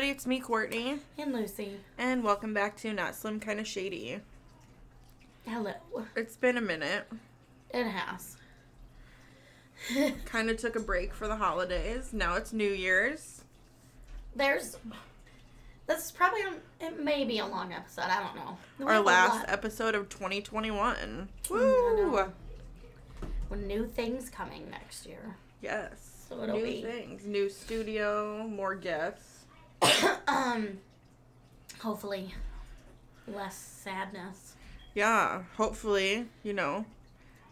everybody. It's me, Courtney, And Lucy. and welcome back to Not Slim Kind of Shady. Hello. It's been a minute. It has. Kind of took a break for the holidays. Now it's New Year's. There's. This is probably um, it may be a long episode. I don't know. We Our have a last lot episode of 2021. I Woo! know. with new things coming next year. Yes. So it'll New be- things. New studio, more guests. um. Hopefully, less sadness. Yeah, hopefully, you know,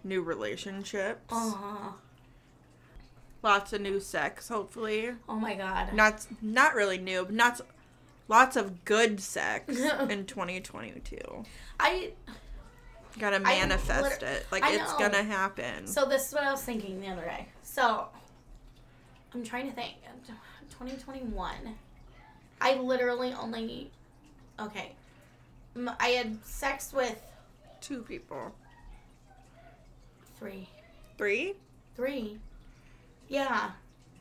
new relationships. Uh huh. Lots of new sex, hopefully. Oh my god. Not not really new, but not lots of good sex in 2022. I. Gotta manifest it. Like it's gonna happen. So this is what I was thinking the other day. So I'm trying to think. 2021. I literally only. Okay. I had sex with Two people. three. Three? Three. Yeah.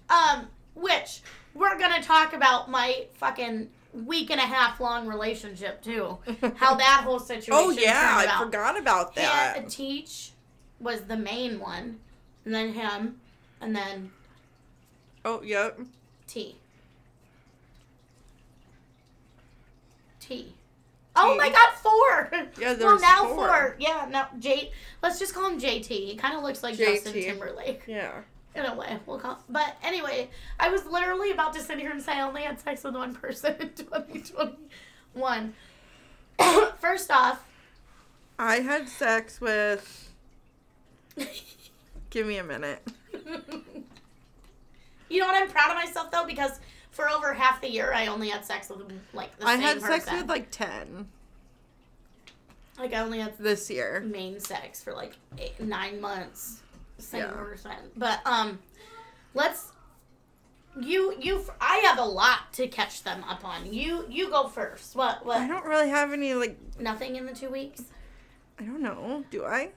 Um, which we're gonna talk about my fucking week and a half long relationship too. How that whole situation. Oh yeah, I forgot about that. And Teach was the main one, and then him, and then Oh yep. T. T. Oh my god, four! Yeah, there's well, now four. four. Yeah, now J. Let's just call him JT. He kind of looks like Justin Timberlake Yeah. in a way. We'll call. But anyway, I was literally about to sit here and say I only had sex with one person in 2021. First off, I had sex with give me a minute. you know what? I'm proud of myself though because for over half the year I only had sex with like the I same had person. sex with like ten like I only had this year. main sex for like eight, nine months, same Yeah. person. But um, let's you you. I have a lot to catch them up on. You you go first. What what? I don't really have any like Nothing in the two weeks. I don't know. Do I?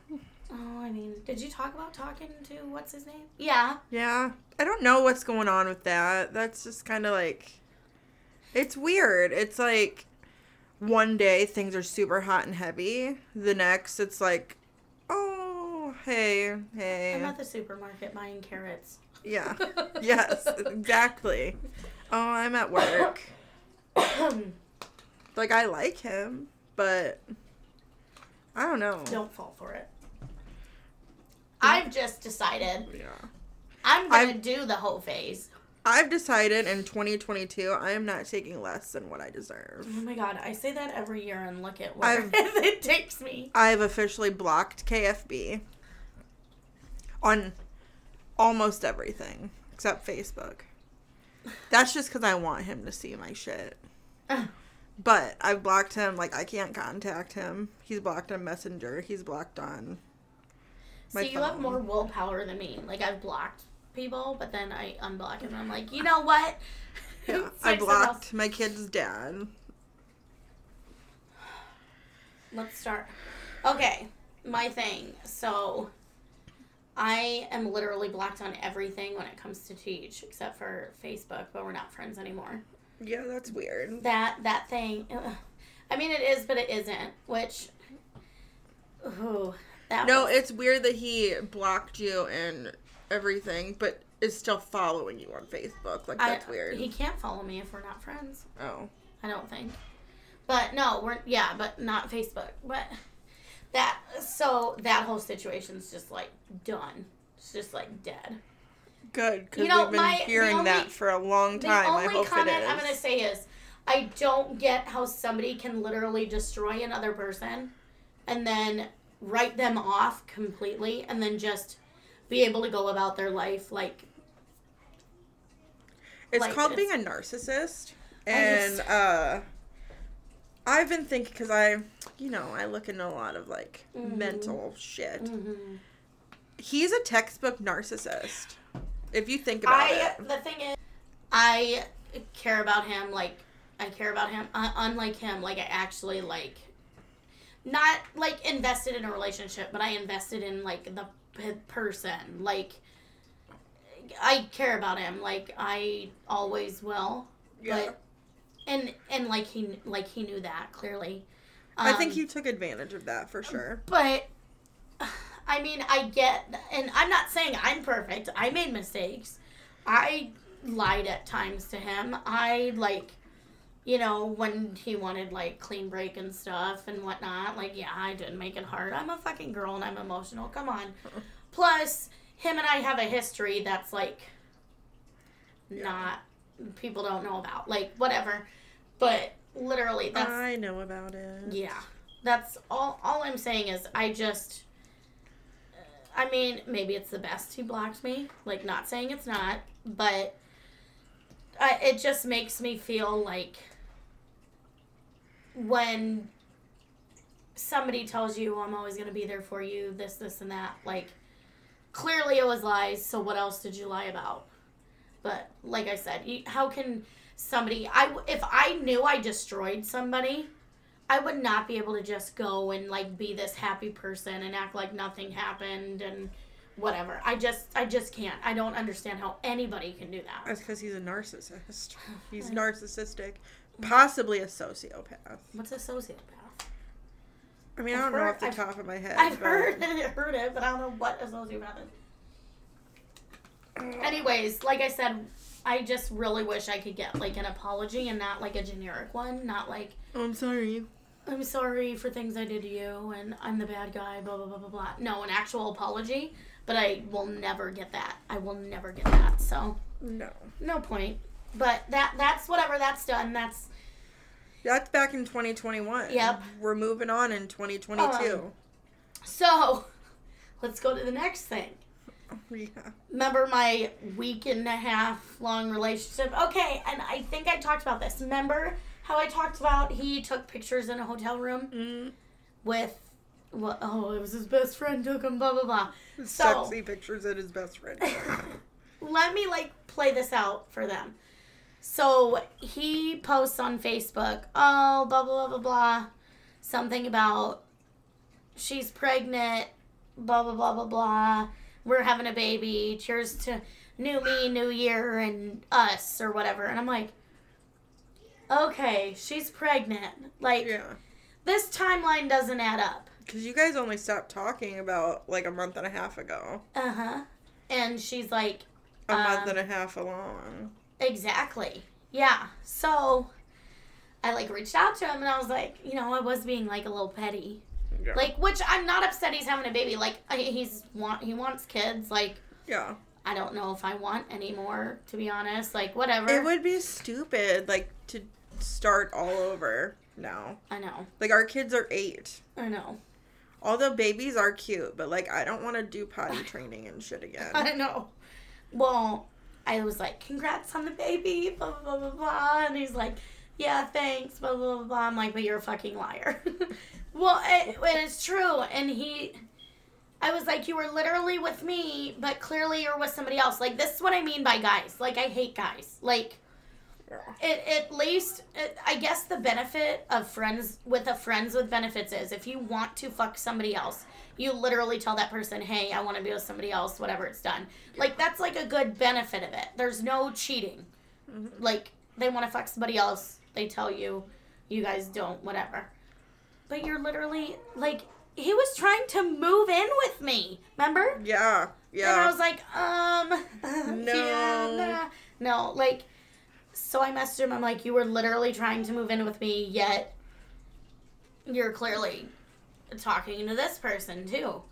Oh, I mean, did you talk about talking to what's his name? Yeah. Yeah. I don't know what's going on with that. That's just kind of like it's weird. It's like one day things are super hot and heavy. The next it's like oh, hey, hey. I'm at the supermarket buying carrots. Yeah. yes, exactly. Oh, I'm at work. Like I like him, but I don't know. Don't fall for it. I've just decided Yeah. I'm gonna I've- do the whole phase. I've decided in 2022 I am not taking less than what I deserve. Oh my god, I say that every year and look at I've- where it takes me. I've officially blocked KFB on almost everything except Facebook. That's just because I want him to see my shit. But I've blocked him. Like, I can't contact him. He's blocked on Messenger. He's blocked on. So you have more willpower than me. Like I've blocked people, but then I unblock them. I'm like, you know what? Yeah, I blocked my kid's dad. Let's start. Okay, my thing. So I am literally blocked on everything when it comes to teach, except for Facebook. But we're not friends anymore. Yeah, that's weird. That that thing. ugh. I mean, it is, but it isn't. Which. Ooh, that No, was- it's weird that he blocked you and everything, but is still following you on Facebook. Like, I- that's weird. He can't follow me if we're not friends. oh. I don't think. But no, we're yeah, but not Facebook. But that so that whole situation's just like done. It's just like dead. Good, because You know, we've been my- hearing only- that for a long time. the I only hope comment it is. I'm gonna say is I don't get how somebody can literally destroy another person and then write them off completely and then just be able to go about their life like it's like, called it's- being a narcissist, and just- uh, I've been thinking because I, you know, I look into a lot of like Mhm. mental shit. mhm. He's a textbook narcissist. If you think about I it, the thing is, I care about him like I care about him. Uh, unlike him, like I actually like, not like invested in a relationship, but I invested in like the p- person. Like I care about him. Like I always will. yeah. But and and like he like he knew that clearly. I think Um, he took advantage of that for sure. But I mean, I get, and I'm not saying I'm perfect. I made mistakes. I lied at times to him. I like, you know, when he wanted like clean break and stuff and whatnot. Like, yeah, I didn't make it hard. I'm a fucking girl and I'm emotional. Come on. Plus, him and I have a history that's like not people don't know about. Like, whatever. But literally, that's I know about it. yeah, that's all. All I'm saying is, I just. I mean, maybe it's the best he blocked me. Like, not saying it's not, but I, it just makes me feel like when somebody tells you, "I'm always going to be there for you," this, this, and that. Like, clearly it was lies. So what else did you lie about? But like I said, you, how can somebody? I if I knew I destroyed somebody. I would not be able to just go and like be this happy person and act like nothing happened and whatever. I just I just can't. I don't understand how anybody can do that. That's because he's a narcissist. He's narcissistic, possibly a sociopath. What's a sociopath? I mean, I I've don't know off the I've- top of my head. I've but- heard heard it, but I don't know what a sociopath is. Anyways, like I said, I just really wish I could get like an apology and not like a generic one, not like Oh, I'm sorry. I'm sorry for things I did to you and I'm the bad guy, blah blah blah blah blah. No, an actual apology, but I will never get that. I will never get that. So, No. no point. But that that's whatever that's done. That's That's back in 2021. Yep. We're moving on in 2022. Um, so let's go to the next thing. yeah. Remember my week and a half long relationship? Okay, and I think I talked about this. Remember how I talked about he took pictures in a hotel room Mm. with what oh, it was his best friend took him, blah blah blah. So Sexy pictures of his best friend. let me like play this out for them. So he posts on Facebook, oh, blah, blah, blah, blah, blah. Something about she's pregnant, blah, blah, blah, blah, blah. We're having a baby. Cheers to new me, new year, and us, or whatever. And I'm like, okay, she's pregnant. Like, yeah. this timeline doesn't add up. Because you guys only stopped talking about like a month and a half ago. Uh huh. And she's like, A month Um, and a half along. Exactly. Yeah. So I like reached out to him and I was like, you know, I was being like a little petty. Yeah. Like which I'm not upset he's having a baby. Like he's want he wants kids. Like yeah. I don't know if I want any more to be honest. Like whatever. It would be stupid, like, to start all over now. I know. Like, our kids are eight. I know. Although babies are cute, but, like, I don't want to do potty training and shit again. I know. Well, I was like, congrats on the baby, blah, blah, blah, blah, blah. And he's like, yeah, thanks, blah, blah, blah, blah. I'm like, but you're a fucking liar. well, it, it's true. And he, I was like, you were literally with me, but clearly you're with somebody else. Like, this is what I mean by guys. Like, I hate guys. Like, it, at least, it, I guess the benefit of friends with a friends with benefits is if you want to fuck somebody else, you literally tell that person, hey, I want to be with somebody else, whatever it's done. Like, that's like a good benefit of it. There's no cheating. Like, they want to fuck somebody else, they tell you, you guys don't, whatever. But you're literally, like, he was trying to move in with me, remember? Yeah. Yeah. And I was like, um, No. yeah, nah. no, like, so I messaged him. I'm like, you were literally trying to move in with me, yet you're clearly talking to this person too.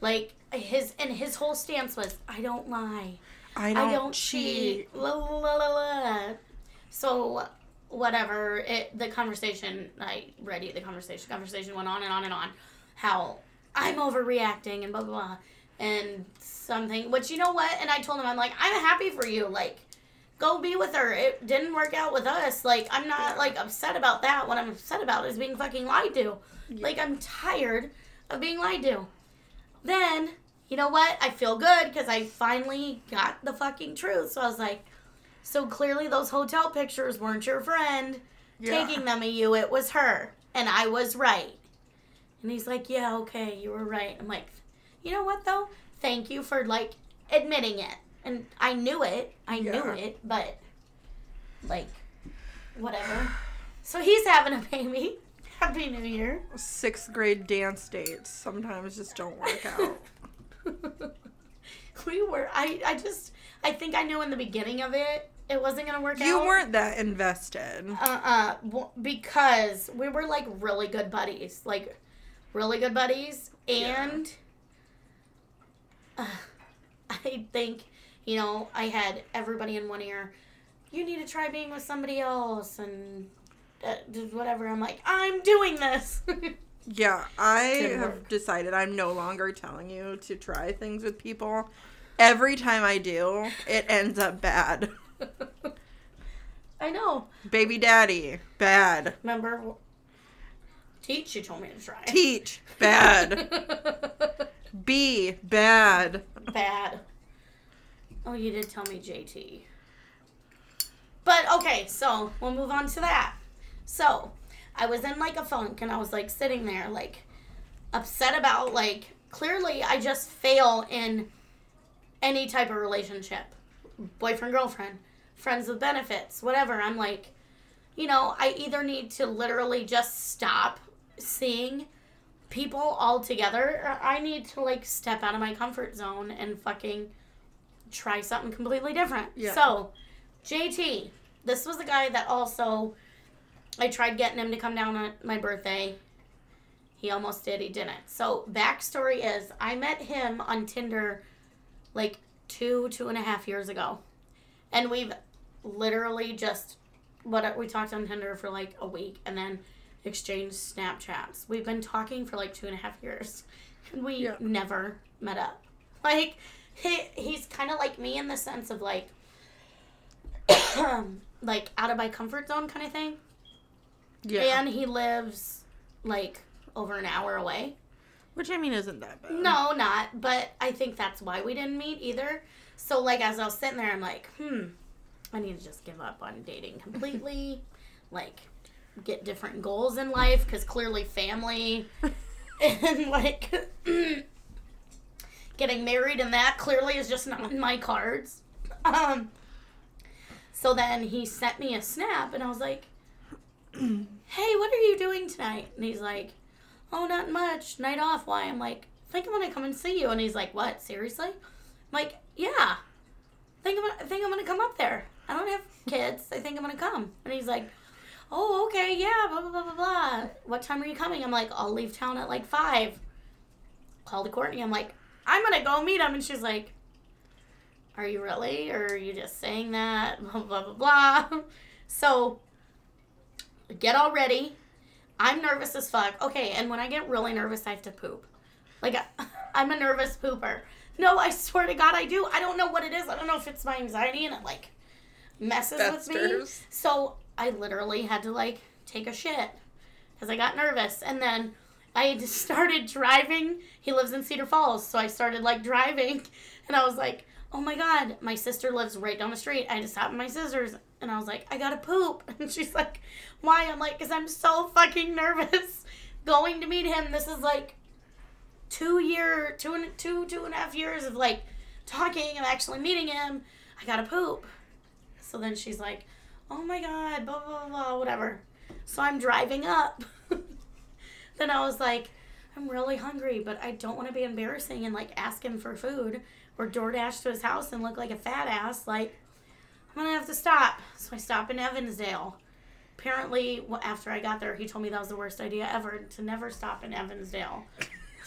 Like his and his whole stance was, I don't lie, I don't, I don't cheat. cheat, la la la la. la. So whatever it the conversation I ready the conversation conversation went on and on and on. How I'm overreacting and blah blah blah. And something which you know what? And I told him I'm like I'm happy for you. Like go be with her. It didn't work out with us. Like I'm not like upset about that. What I'm upset about is being fucking lied to like I'm tired of being lied to then you know what I feel good because I finally got the fucking truth so I was like so clearly those hotel pictures weren't your friend Yeah. taking them of you. It was her. And I was right. And he's like, Yeah, okay, you were right. I'm like, you know what though? Thank you for like admitting it. And I knew it. I knew it, but like whatever. So he's having a baby. Happy New Year. Sixth grade dance dates sometimes just don't work out. we were. I. I just. I think I knew in the beginning of it it wasn't gonna work you out. You weren't that invested. Uh uh w- because we were like really good buddies, like really good buddies, and uh, I think you know I had everybody in one ear. You need to try being with somebody else and uh, Uh, whatever. I'm like, I'm doing this. Yeah, I Didn't have work. decided I'm no longer telling you to try things with people. Every time I do, it ends up bad. I know. Baby daddy, bad. Remember, teach you told me to try. Teach, bad. B, bad. Bad. Oh, you did tell me JT. But okay, so we'll move on to that. So, I was in like a funk and I was like sitting there like upset about like clearly I just fail in any type of relationship. Boyfriend, girlfriend, friends with benefits, whatever. I'm like, you know, I either need to literally just stop seeing people all together or I need to like step out of my comfort zone and fucking try something completely different. Yeah. So, JT, this was the guy that also I tried getting him to come down on my birthday. He almost did, he didn't. So, backstory is I met him on Tinder like two, two and a half years ago. And we've literally just what uh, we talked on Tinder for like a week and then exchanged Snapchats. We've been talking for like two and a half years. And we Yeah. never met up. Like he he's kind of like me in the sense of like like out of my comfort zone kind of thing. Yeah. And he lives like over an hour away. Which I mean isn't that bad. No, not. But I think that's why we didn't meet either. So like as I was sitting there, I'm like, hmm, I need to just give up on dating completely. like get different goals in life because clearly family and like getting married and that clearly is just not in my cards. Um. So then he sent me a snap, and I was like, "Hey, what are you doing tonight?" And he's like, "Oh, not much. Night off. Why?" I'm like, think I'm gonna come and see you." And he's like, "What? Seriously?" I'm like, "Yeah. Think I'm gonna, think I'm gonna come up there. I don't have kids. I think I'm gonna come." And he's like, "Oh, okay, yeah, blah blah blah blah blah. What time are you coming?" I'm like, "I'll leave town at like five. Call to Courtney. I'm like, "I'm gonna go meet him," and she's like. Are you really? Or are you just saying that? Blah, blah, blah, blah. So, get all ready. I'm nervous as fuck. Okay, and when I get really nervous, I have to poop. Like, I'm a nervous pooper. No, I swear to God, I do. I don't know what it is. I don't know if it's my anxiety and it, like, messes with me. So, I literally had to, like, take a shit because I got nervous. And then I just started driving. He lives in Cedar Falls, so I started, like, driving. And I was like, oh my God, my sister lives right down the street. I had to stop my sister's. And I was like, I gotta poop. And she's like, why? I'm like, because I'm so fucking nervous going to meet him. This is like two year, two and two, two and a half years of like talking and actually meeting him. I gotta poop. So then she's like, oh my God, blah, blah, blah, blah, whatever. So I'm driving up. then I was like, I'm really hungry, but I don't want to be embarrassing and like ask him for food or DoorDash to his house and look like a fat ass. Like, I'm gonna have to stop. So I stop in Evansdale. Apparently, after I got there, he told me that was the worst idea ever to never stop in Evansdale.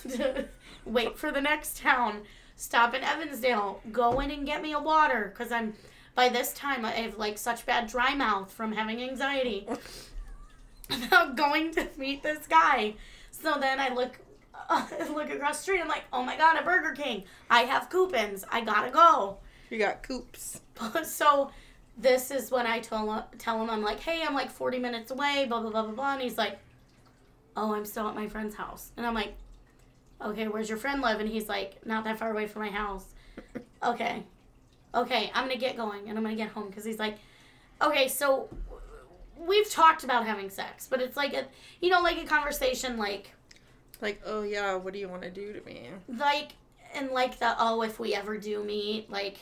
to wait for the next town. Stop in Evansdale. Go in and get me a water because I'm. By this time, I have like such bad dry mouth from having anxiety about going to meet this guy. So then I look, uh, look across the street. I'm like, oh my god, a Burger King. I have coupons. I gotta go. You got coops. so this is when I tell him, tell him I'm like, hey, I'm like 40 minutes away, blah blah blah blah blah, and he's like, oh, I'm still at my friend's house, and I'm like, okay, where's your friend live? And he's like, not that far away from my house. Okay, okay, I'm gonna get going, and I'm gonna get home because he's like, okay, so we've talked about having sex, but it's like a, you know, like a conversation like Like, oh yeah, what do you want to do to me? like and like the oh if we ever do meet like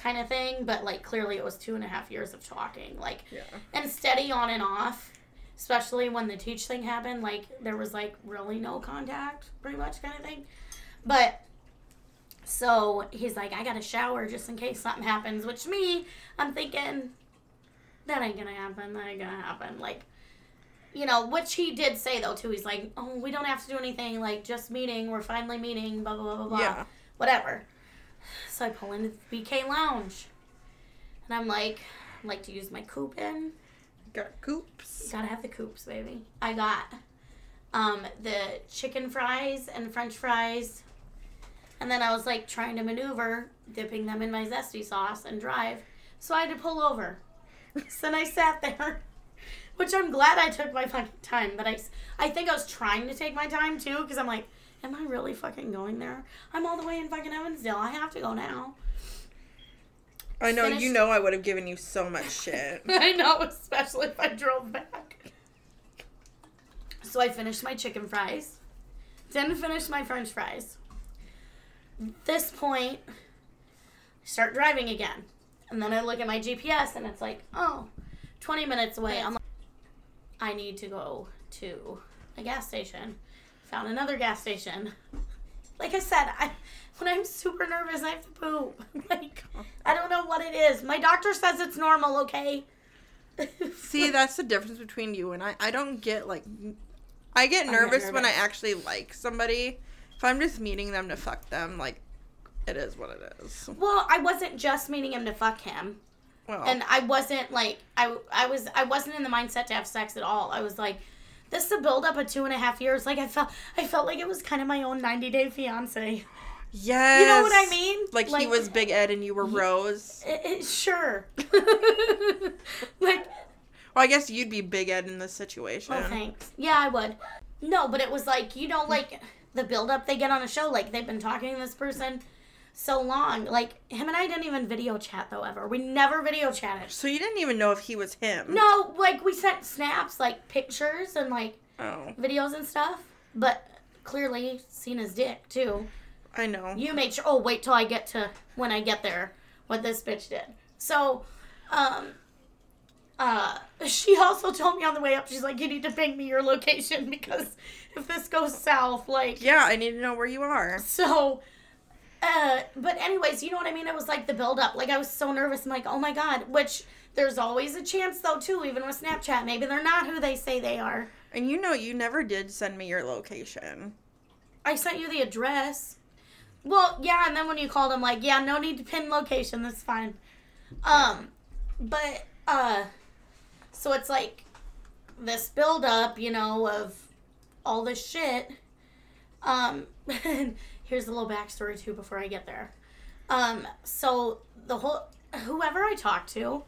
kind of thing but like clearly it was two and a half years of talking like Yeah. and steady on and off especially when the teach thing happened. Like there was like really no contact, pretty much kind of thing. But so he's like, I got to shower just in case something happens. Which me, I'm thinking that ain't gonna happen. That ain't gonna happen. Like. You know, which he did say though too. He's like, "Oh, we don't have to do anything. Like, just meeting. We're finally meeting. Blah blah blah blah blah. Yeah. Whatever." So I pull into the BK Lounge, and I'm like, I'd like to use my coupon. Got coops. Gotta have the coops, baby. I got um, the chicken fries and French fries, and then I was like trying to maneuver, dipping them in my zesty sauce and drive. So I had to pull over. so then I sat there, which I'm glad I took my fucking time. But I, I think I was trying to take my time too, because I'm like, am I really fucking going there? I'm all the way in fucking Evansdale. I have to go now. I know Finish- you know I would have given you so much shit. I know, especially if I drove back. So I finished my chicken fries. Didn't finish my french fries. This point, I start driving again. And then I look at my GPS and it's like, oh, 20 minutes away. I'm like, I need to go to a gas station. Found another gas station. Like I said, I when I'm super nervous, I have to poop. Like, I don't know what it is. My doctor says it's normal, okay? See, that's the difference between you and I. I don't get like, I get get nervous when I actually like somebody. If I'm just meeting them to fuck them, like, it is what it is. Well, I wasn't just meeting him to fuck him, Well, and I wasn't like I I was I wasn't in the mindset to have sex at all. I was like, this is a build up of two and a half years. Like I felt I felt like it was kind of my own ninety day fiance. yes. You know what I mean? Like, he was Big Ed and you were Rose. It, it, sure. like Well, I guess you'd be Big Ed in this situation. Oh, thanks. Yeah, I would. No, but it was like, you know, like the build up they get on a show. Like they've been talking to this person so long. Like him and I didn't even video chat though ever. We never video chatted. So you didn't even know if he was him. No, like we sent snaps, like pictures and like Oh, videos and stuff. But clearly seen his dick too. I know. You made sure. Oh, wait till I get to when I get there. What this bitch did. So, um, uh, she also told me on the way up. She's like, you need to ping me your location because if this goes south, like, Yeah, I need to know where you are. so. Uh, but anyways, you know what I mean? It was like the build up. Like I was so nervous. I'm like, oh my god. Which there's always a chance though too. Even with Snapchat, maybe they're not who they say they are. And you know, you never did send me your location. I sent you the address. Well, yeah, and then when you called, I'm like, yeah, no need to pin location. That's fine. Um, but uh, so it's like this build up, you know, of all this shit. Um, here's a little backstory too before I get there. Um, so the whole whoever I talk to,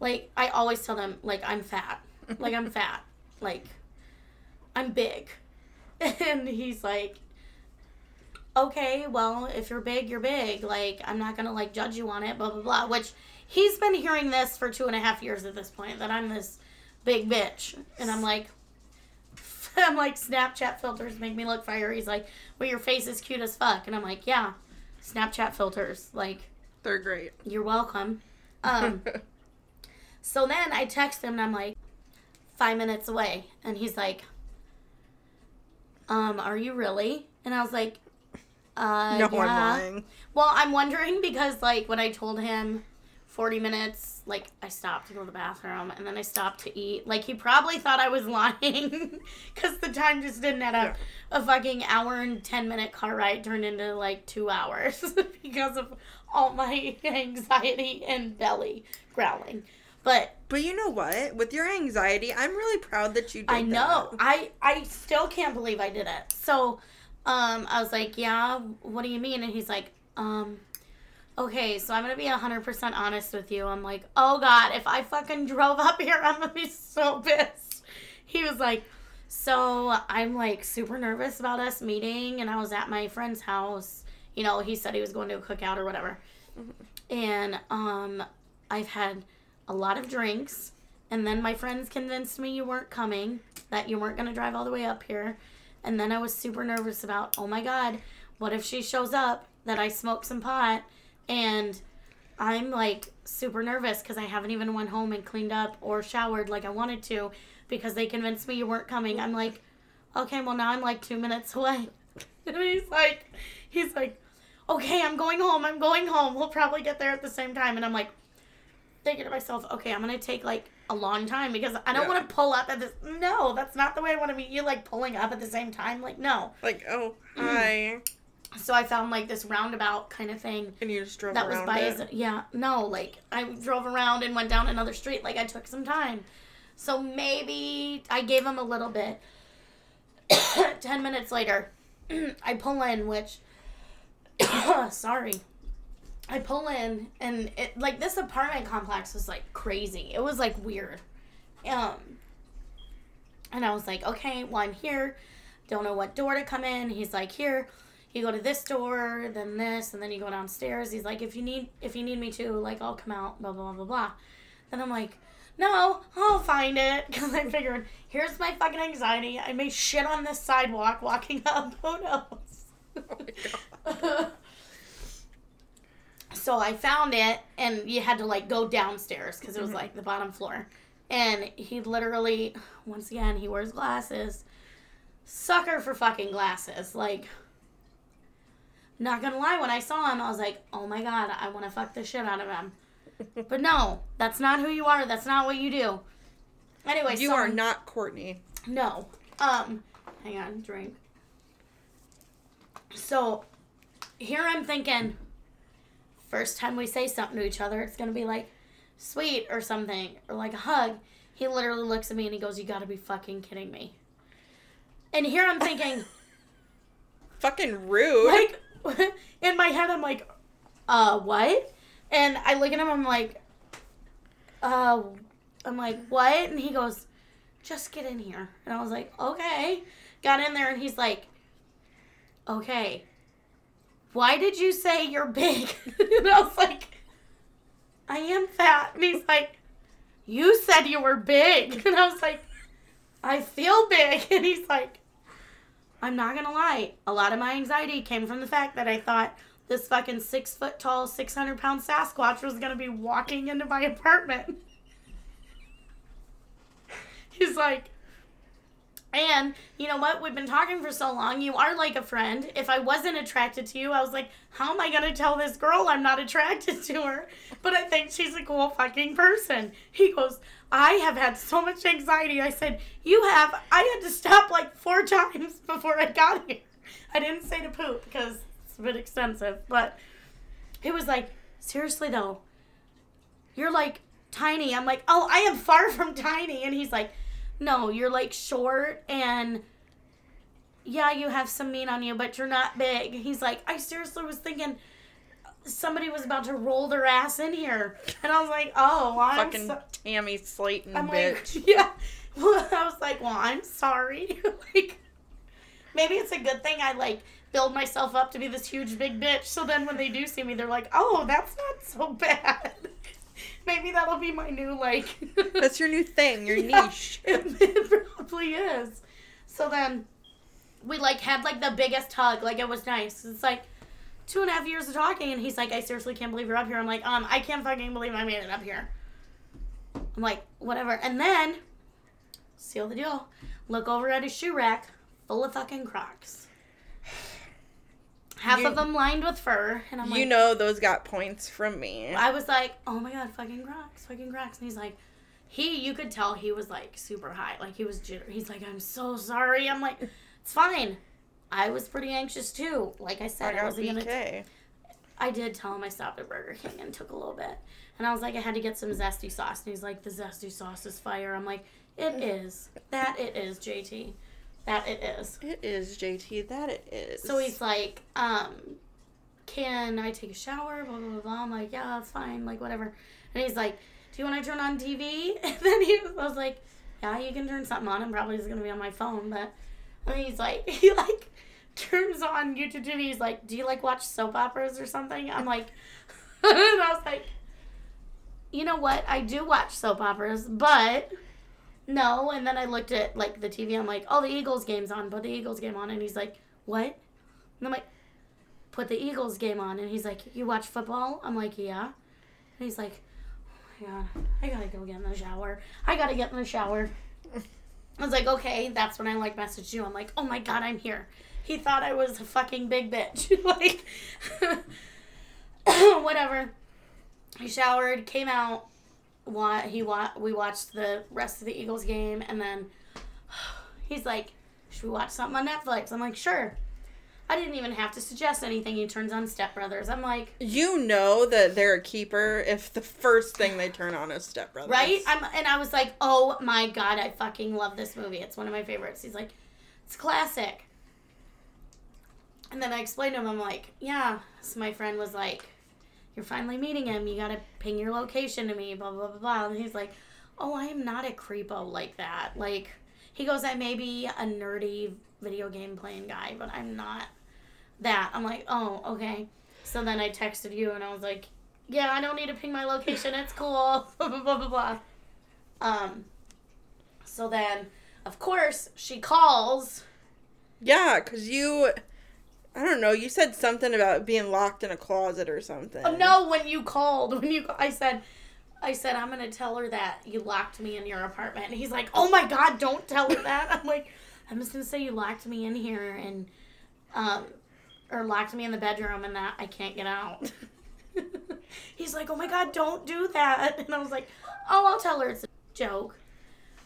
like I always tell them like I'm fat, like I'm fat, like I'm big, and he's like, okay, well if you're big, you're big. Like I'm not gonna like judge you on it, blah blah blah. Which he's been hearing this for two and a half years at this point that I'm this big bitch, and I'm like. I'm like Snapchat filters make me look fire. He's like, well, your face is cute as fuck, and I'm like, yeah, Snapchat filters. Like, They're great. you're welcome. Um, so then I text him and I'm like, five minutes away, and he's like, um, are you really? And I was like, uh, no, yeah. I'm lying. Well, I'm wondering because like when I told him 40 minutes, like I stopped to go to the bathroom and then I stopped to eat. Like he probably thought I was lying because the time just didn't add up. A fucking hour and 10 minute car ride turned into like two hours because of all my anxiety and belly growling. But But you know what? With your anxiety, I'm really proud that you did I know. that. I I still can't believe I did it. So, um, I was like, "Yeah, what do you mean?" And he's like, "Um, okay, so I'm gonna be hundred percent honest with you." I'm like, "Oh God, if I fucking drove up here, I'm gonna be so pissed." He was like, "So I'm like super nervous about us meeting, and I was at my friend's house. You know, he said he was going to a cookout or whatever, and um, I've had a lot of drinks." And then my friends convinced me you weren't coming, that you weren't to drive all the way up here. And then I was super nervous about, oh my God, what if she shows up that I smoked some pot? And I'm like super nervous because I haven't even went home and cleaned up or showered like I wanted to because they convinced me you weren't coming. I'm like, okay, well now I'm like two minutes away. And he's like, he's like, okay, I'm going home. I'm going home. We'll probably get there at the same time. And I'm like, thinking to myself, okay, I'm gonna take like a long time because I don't Yeah. want to pull up at this. No, that's not the way I want to meet you. Like pulling up at the same time. Like no. Like, oh, mm. hi. So I found like this roundabout kind of thing And you just drove that was by it. his. Yeah, no, like I drove around and went down another street. Like I took some time. So maybe I gave him a little bit. Ten minutes later, I pull in, which. sorry. I pull in and it like this apartment complex was like crazy. It was like weird. Um and I was like, okay, well I'm here. Don't know what door to come in. He's like, here, you go to this door, then this, and then you go downstairs. He's like, if you need if you need me to, like I'll come out, blah blah blah blah. Blah. Then I'm like, no, I'll find it because I figured here's my fucking anxiety. I may shit on this sidewalk walking up. Who knows? Oh so I found it, and you had to like go downstairs because it was Mhm. like the bottom floor. And he literally, once again, he wears glasses. Sucker for fucking glasses. Like, not gonna lie, when I saw him, I was like, oh my god, I wanna fuck the shit out of him. But no, that's not who you are. That's not what you do. Anyway, you so- are not Courtney. no. Um, hang on, drink. So, here I'm thinking, first time we say something to each other, it's gonna be like sweet or something, or like a hug. He literally looks at me and he goes, You gotta be fucking kidding me. And here I'm thinking, Fucking rude. like, in my head, I'm like, uh, what? And I look at him, I'm like, uh, I'm like, what? And he goes, just get in here. And I was like, okay. Got in there, and he's like, okay, why did you say you're big? and I was like, I am fat. And he's like, you said you were big. And I was like, I feel big. And he's like, I'm not gonna lie. A lot of my anxiety came from the fact that I thought this fucking six foot tall, 600 pound Sasquatch was gonna be walking into my apartment. He's like, and you know what? We've been talking for so long. You are like a friend. If I wasn't attracted to you, I was like, how am I going to tell this girl I'm not attracted to her? But I think she's a cool fucking person. He goes, I have had so much anxiety. I said, You have. I had to stop like four times before I got here. I didn't say to poop because it's a bit extensive, but it was like, seriously though, you're like tiny. I'm like, oh, I am far from tiny. And he's like, no, you're like short and yeah, you have some meat on you, but you're not big. He's like, I seriously was thinking somebody was about to roll their ass in here. And I was like, oh, I'm Fucking so- Tammy Slaton I'm bitch. like, yeah. Well, I was like, well, I'm sorry. like, maybe it's a good thing I like build myself up to be this huge big bitch. So then when they do see me, they're like, oh, that's not so bad. maybe that'll be my new like. That's your new thing, your Yeah, niche. It, it probably is. So then we like had like the biggest hug. Like it was nice. It's like two and a half years of talking, and he's like, I seriously can't believe you're up here. I'm like, um, I can't fucking believe I made it up here. I'm like, whatever. And then seal the deal. Look over at his shoe rack, full of fucking Crocs. Half You- of them lined with fur, and I'm like, you know those got points from me. I was like, oh my god, fucking Crocs, fucking Crocs. And he's like, he, you could tell he was like super high. Like he was jitter. He's like, I'm so sorry. I'm like, it's fine. I was pretty anxious too. Like I I said, I, got wasn't gonna. BK. I did tell him I stopped at Burger King and took a little bit. And I was like, I had to get some zesty sauce. And he's like, the zesty sauce is fire. I'm like, it is. That it is, JT. That it is. It is JT. That it is. So he's like, um, can I take a shower? Blah, blah, blah, blah. I'm like, yeah, that's fine. Like, whatever. And he's like, do you want to turn on TV? And then he was, I was like, yeah, you can turn something on. I'm probably just going to be on my phone. But and he's like, he like turns on YouTube TV. He's like, do you like watch soap operas or something? I'm like, and I was like, you know what? I do watch soap operas, but no. And then I looked at like the TV. I'm like, oh, the Eagles game's on. Put the Eagles game on. And he's like, what? And I'm like, put the Eagles game on. And he's like, you watch football? I'm like, yeah. And he's like, oh my god, I gotta go get in the shower. I gotta get in the shower. I was like, okay, that's when I like messaged you. I'm like, oh my god, I'm here. He thought I was a fucking big bitch. like, whatever. He showered, came out. Wa- he wa- we watched the rest of the Eagles game, and then he's like, should we watch something on Netflix? I'm like, sure. I didn't even have to suggest anything. He turns on Step Brothers. I'm like, You know that they're a keeper if the first thing they turn on is Step Brothers. right? I'm, and I was like, oh my god, I fucking love this movie. It's one of my favorites. He's like, it's classic. And then I explained to him, I'm like, yeah. So my friend was like, you're finally meeting him. You gotta ping your location to me, blah, blah, blah, blah. And he's like, oh, I am not a creepo like that. Like, he goes, I may be a nerdy video game playing guy, but I'm not that. I'm like, oh, okay. So then I texted you and I was like, yeah, I don't need to ping my location. It's cool. blah, blah, blah, blah, blah. Um, so then, of course, she calls. Yeah, because you. I don't know. You said something about being locked in a closet or something. Oh, no, when you called, when you, I said, I said, I'm going to tell her that you locked me in your apartment. And he's like, oh my God, don't tell her that. I'm like, I'm just going to say you locked me in here and, um, or locked me in the bedroom and that I can't get out. he's like, oh my God, don't do that. And I was like, oh, I'll tell her it's a joke.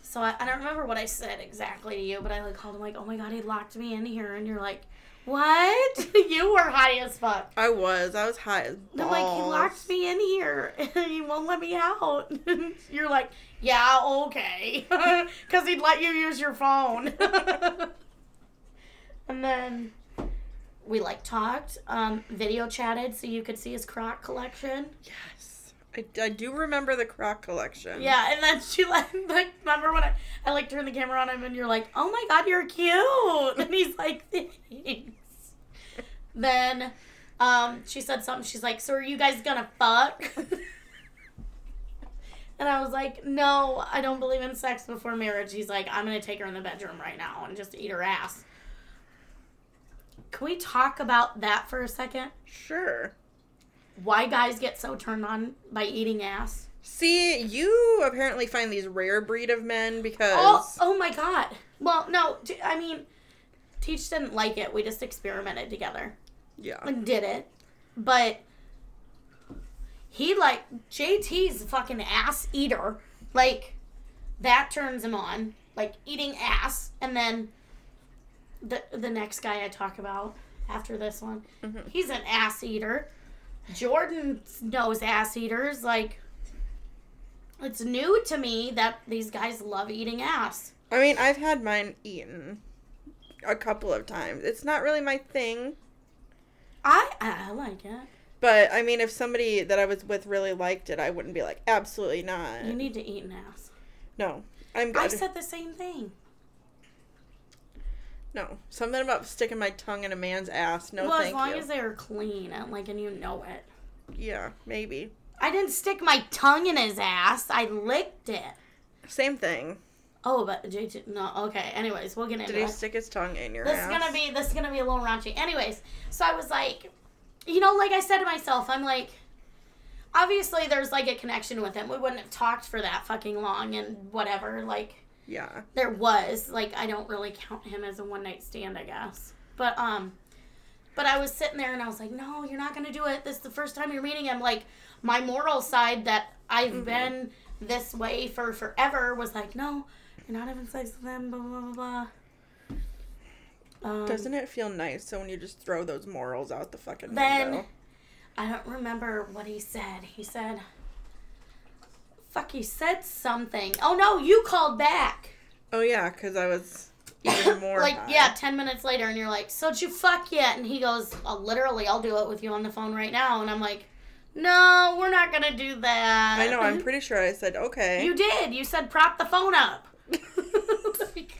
So I, I don't remember what I said exactly to you, but I like called him like, oh my God, he locked me in here. And you're like, what? you were high as fuck. I was. I was high as And I'm like, he balls. locked me in here and he won't let me out. You're like, yeah, okay. Because he'd let you use your phone. and then we like talked, um, video chatted so you could see his Croc collection. Yes. I, I do remember the croc collection. Yeah, and then she like, like remember when I, I like turned the camera on him and you're like, oh my god, you're cute. And he's like, thanks. Then um, she said something. She's like, so are you guys gonna fuck? and I was like, no, I don't believe in sex before marriage. He's like, I'm gonna take her in the bedroom right now and just eat her ass. Can we talk about that for a second? Sure. Why guys get so turned on by eating ass? See, you apparently find these rare breed of men because. Oh, oh my god. Well, no, I mean, Teach didn't like it. We just experimented together Yeah. and did it. But he like JT's a fucking ass eater. Like that turns him on. Like eating ass, and then the the next guy I talk about after this one, Mhm. he's an ass eater. Jordan knows ass eaters. Like it's new to me that these guys love eating ass. I mean, I've had mine eaten a couple of times. It's not really my thing. I I like it. But I mean, if somebody that I was with really liked it, I wouldn't be like, absolutely not. You need to eat an ass. no, I'm good. I said the same thing. no, something about sticking my tongue in a man's ass. No, well, as long you. as they are clean and like and you know it. yeah, maybe. I didn't stick my tongue in his ass. I licked it. Same thing. Oh, but JT no. Okay. Anyways, we'll get into Did he it. stick his tongue in your This is gonna be this is gonna be a little raunchy. Anyways, so I was like, you know, like I said to myself, I'm like, obviously there's like a connection with him. We wouldn't have talked for that fucking long and whatever. Like Yeah. there was like I don't really count him as a one night stand, I guess. But um, but I was sitting there and I was like, no, you're not gonna do it. This is the first time you're meeting him. Like my moral side that I've Mhm. been this way for forever was like, no, you're not having sex with him. Blah blah blah blah. Um, Doesn't it feel nice so when you just throw those morals out the fucking Then- window? I don't remember what he said. He said, fuck, he said something. Oh no, you called back. Oh yeah, because I was even more like high. yeah, ten minutes later, and you're like, "So did you fuck yet?" And he goes, oh, "Literally, I'll do it with you on the phone right now." And I'm like, "No, we're not gonna do that." I know. I'm pretty sure I said okay. You did. You said prop the phone up. Like,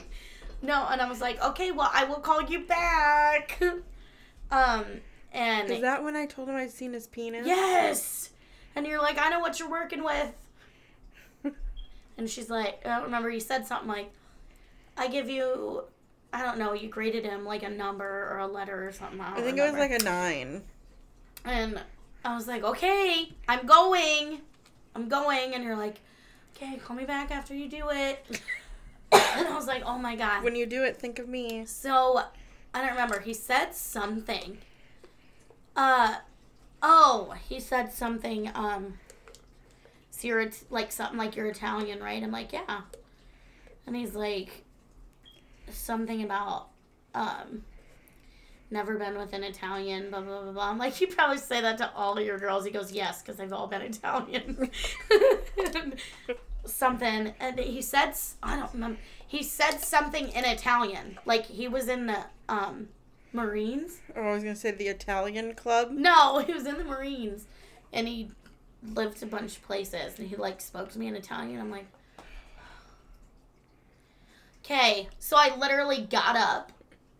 no, and I was like, "Okay, well, I will call you back." Um, and Is that when I told him I'd seen his penis? Yes. And you're like, I know what you're working with. and she's like, I don't remember, you said something like, I give you, I don't know, you graded him like a number or a letter or something. I, I think it was like a nine. And I was like, okay, I'm going. I'm going. And you're like, okay, call me back after you do it. and I was like, oh my god. When you do it, think of me. So I don't remember. He said something. Uh oh, he said something. Um, so you're like something like you're Italian, right? I'm like, yeah. And he's like, something about um, never been with an Italian, blah blah blah blah. I'm like, you probably say that to all of your girls. He goes, yes, because they've all been Italian. something, and he said, I don't remember. He said something in Italian, like he was in the um, Marines. Oh, I was gonna say the Italian club. No, he was in the Marines, and he lived a bunch of places, and he like spoke to me in Italian. I'm like, okay. So I literally got up,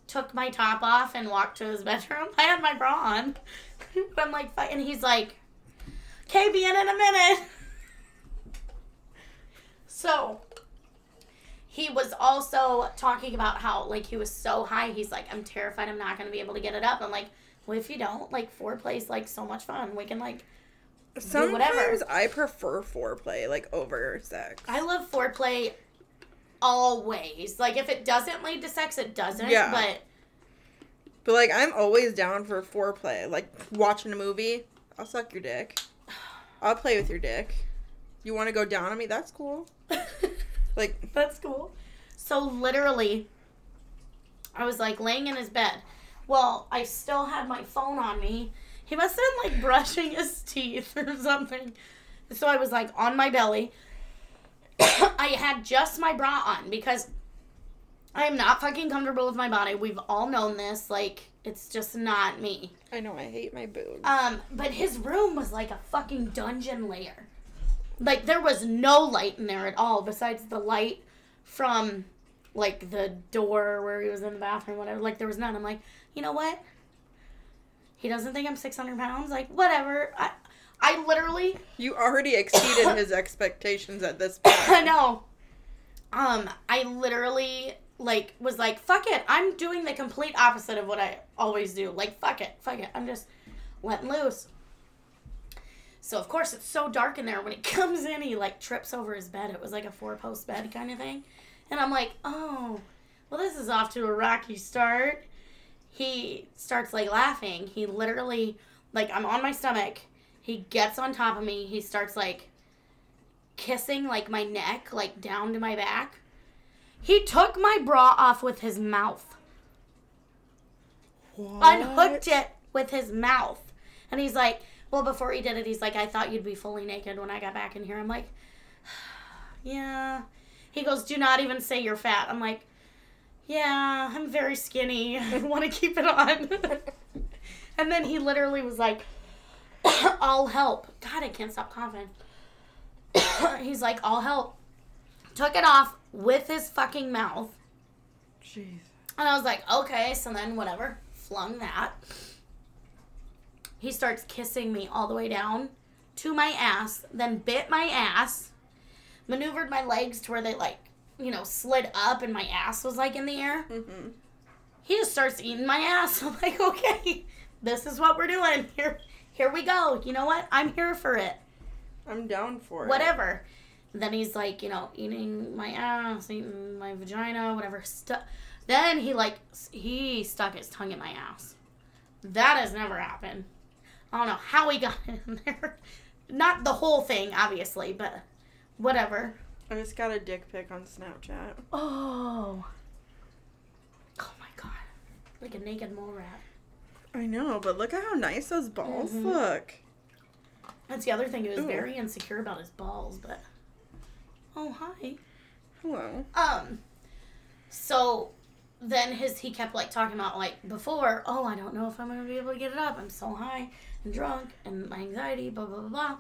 took my top off, and walked to his bedroom. I had my bra on, but I'm like, and he's like, okay, be in in a minute. So he was also talking about how like he was so high. He's like, I'm terrified. I'm not gonna be able to get it up. I'm like. Well, if you don't, like foreplay's like so much fun. We can like Sometimes whatever. I prefer foreplay like over sex. I love foreplay always. Like if it doesn't lead to sex, it doesn't. Yeah. But But like I'm always down for foreplay. Like watching a movie, I'll suck your dick. I'll play with your dick. You want to go down on me? That's cool. Like that's cool. So literally, I was like laying in his bed. Well, I still had my phone on me. He must have been like brushing his teeth or something. So I was like on my belly. I had just my bra on because I am not fucking comfortable with my body. We've all known this. Like, it's just not me. I know I hate my boobs. Um, but his room was like a fucking dungeon lair. Like there was no light in there at all besides the light from like the door where he was in the bathroom, whatever. Like there was none. I'm like, you know what? He doesn't think I'm 600 pounds. Like whatever. I, I literally, You already exceeded his expectations at this point. I know. Um, I literally like was like, fuck it. I'm doing the complete opposite of what I always do. Like, fuck it, fuck it. I'm just letting loose. So of course it's so dark in there. When he comes in, he like trips over his bed. It was like a four post bed kind of thing, and I'm like, oh, well this is off to a rocky start. He starts like laughing. He literally like I'm on my stomach. He gets on top of me. He starts like kissing like my neck, like down to my back. He took my bra off with his mouth, What? unhooked it with his mouth. And he's like, well, before he did it, he's like, I thought you'd be fully naked when I got back in here. I'm like, yeah. He goes, do not even say you're fat. I'm like, yeah, I'm very skinny. I want to keep it on. and then he literally was like, I'll help. God, I can't stop coughing. he's like, I'll help. Took it off with his fucking mouth. Jeez. And I was like, okay, so then whatever. Flung that. He starts kissing me all the way down to my ass, then bit my ass, maneuvered my legs to where they like, you know, slid up and my ass was like in the air. hmm He just starts eating my ass. I'm like, okay, this is what we're doing. Here here we go. You know what? I'm here for it. I'm down for it. Whatever. Then he's like, you know, eating my ass, eating my vagina, whatever. Stu- then he like he stuck his tongue in my ass. That has never happened. I don't know how he got in there. Not the whole thing, obviously, but whatever. I just got a dick pic on Snapchat. Oh. Oh my god. Like a naked mole rat. I know, but look at how nice those balls Mhm. look. That's the other thing. He was Ooh. very insecure about his balls, but. Oh hi. Hello. Um. So, then his he kept like talking about like before. Oh, I don't know if I'm gonna be able to get it up. I'm so high and drunk and my anxiety. Blah blah blah blah.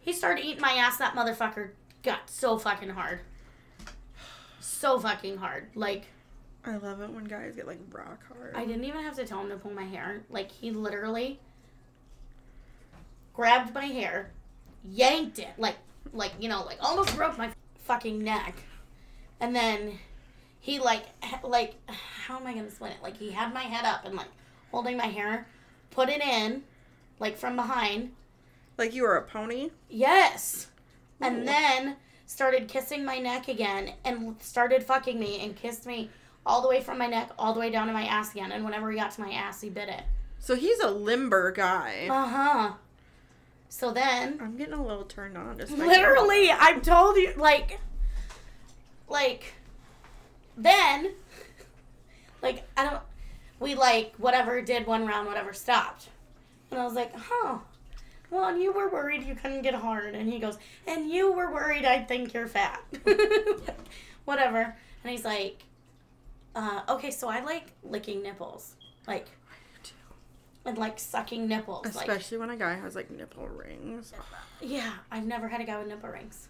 He started eating my ass. That motherfucker got so fucking hard. So fucking hard. Like I love it when guys get like rock hard. I didn't even have to tell him to pull my hair. Like he literally grabbed my hair, yanked it, like like you know, like almost broke my fucking neck, and then he like like how am I gonna explain it? Like he had my head up and like holding my hair, put it in, like from behind. Like you were a pony? Yes, and then started kissing my neck again and started fucking me and kissed me all the way from my neck all the way down to my ass again. And whenever he got to my ass, he bit it. So he's a limber guy. Uh huh. So then, I'm getting a little turned on. Just literally, I told you, like, like, then, like, I don't, we like, whatever, did one round, whatever, stopped. And I was like, huh. Well, and you were worried you couldn't get hard. And he goes, and you were worried I'd think you're fat. whatever. And he's like, uh, okay, so I like licking nipples. Like, and like sucking nipples. like, Especially when a guy has like nipple rings. yeah, I've never had a guy with nipple rings.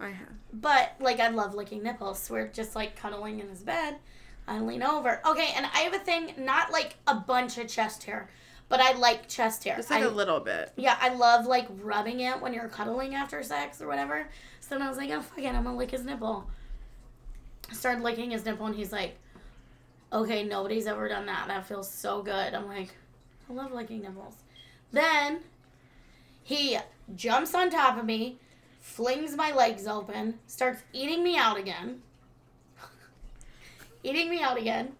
I have. But like I love licking nipples. We're just like cuddling in his bed. I lean over. Okay, and I have a thing, not like a bunch of chest hair, but I like chest hair. Just like I, a little bit. yeah, I love like rubbing it when you're cuddling after sex or whatever. So then I was like, oh fuck it, I'm gonna lick his nipple. I started licking his nipple and he's like, okay, nobody's ever done that. That feels so good. I'm like, I love licking nipples. Then he jumps on top of me, flings my legs open, starts eating me out again. eating me out again.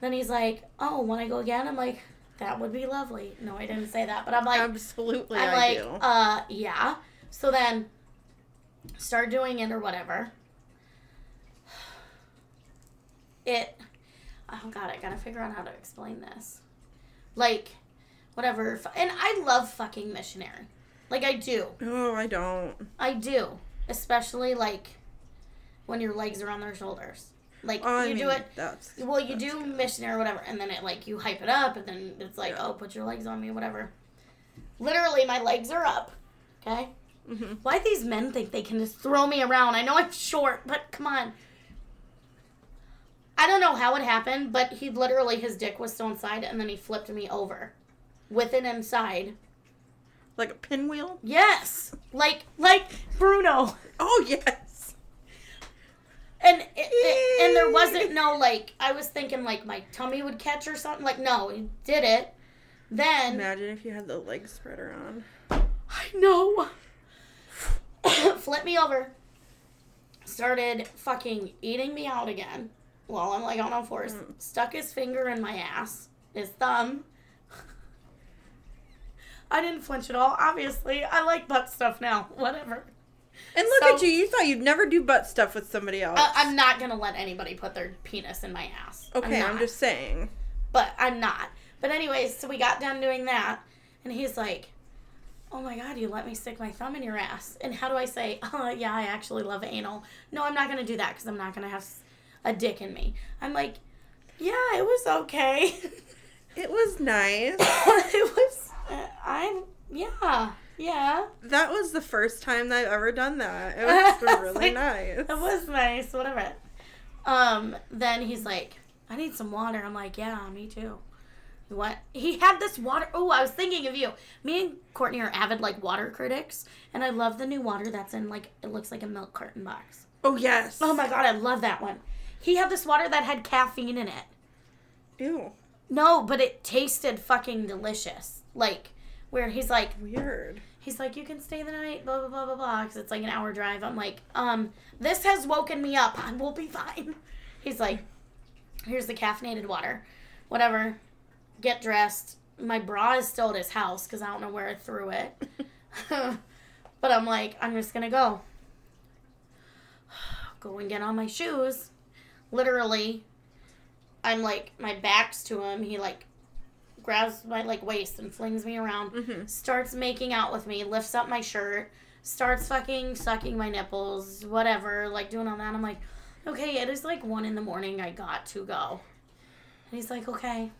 Then he's like, oh, want to go again? I'm like, that would be lovely. No, I didn't say that, but I'm like, Absolutely, I'm I like, do. uh, yeah. So then, start doing it or whatever. It, oh god, I gotta figure out how to explain this. Like, whatever. And I love fucking missionary. Like, I do. oh, I don't. I do. Especially, like, when your legs are on their shoulders. Like, Oh, you mean, do it That's well, you that's do good. missionary or whatever, and then it like you hype it up, and then it's like, Yeah. oh, put your legs on me, whatever. Literally, my legs are up. Okay. Mhm. Why these men think they can just throw me around? I know I'm short, but come on. I don't know how it happened, but he literally his dick was still inside, and then he flipped me over, with it inside. Like a pinwheel. Yes, like like Bruno. Oh yes. And it, it, and there wasn't no like I was thinking like my tummy would catch or something. Like no, he did it. Then Imagine if you had the leg spreader on. I know. Flip me over. Started fucking eating me out again while I'm like on all fours. Mm. Stuck his finger in my ass, his thumb. I didn't flinch at all. Obviously, I like butt stuff now. Whatever. And look So- at you. You thought you'd never do butt stuff with somebody uh, else. I, I'm not gonna let anybody put their penis in my ass. okay, I'm, not. just saying. but I'm not. But anyways, so we got done doing that, and he's like, "Oh my god, you let me stick my thumb in your ass." And how do I say, "Oh yeah, I actually love anal"? No, I'm not gonna do that because I'm not gonna have a dick in me. I'm like, "Yeah, it was okay. It was nice. it was. Uh, I'm yeah, yeah. that was the first time that I've ever done that. It was really Like, nice. It was nice. Whatever." Um. Then he's like, "I need some water." I'm like, "Yeah, me too." What he had this water. Oh, I was thinking of you. Me and Courtney are avid like water critics, and I love the new water that's in like it looks like a milk carton box. Oh yes. Oh my god, I love that one. He had this water that had caffeine in it. Ew. No, but it tasted fucking delicious. Like where he's like, Weird. he's like, you can stay the night, blah blah blah blah blah, because it's like an hour drive. I'm like, um, this has woken me up. I will be fine. He's like, here's the caffeinated water, whatever. Get dressed. My bra is still at his house because I don't know where I threw it. but I'm like, I'm just gonna go. Go and get on my shoes. Literally, I'm like, my back's to him. He like grabs my like waist and flings me around hmm starts making out with me, lifts up my shirt, starts fucking sucking my nipples, whatever, like doing all that. I'm like, okay, it is like one in the morning. I got to go. And he's like, okay.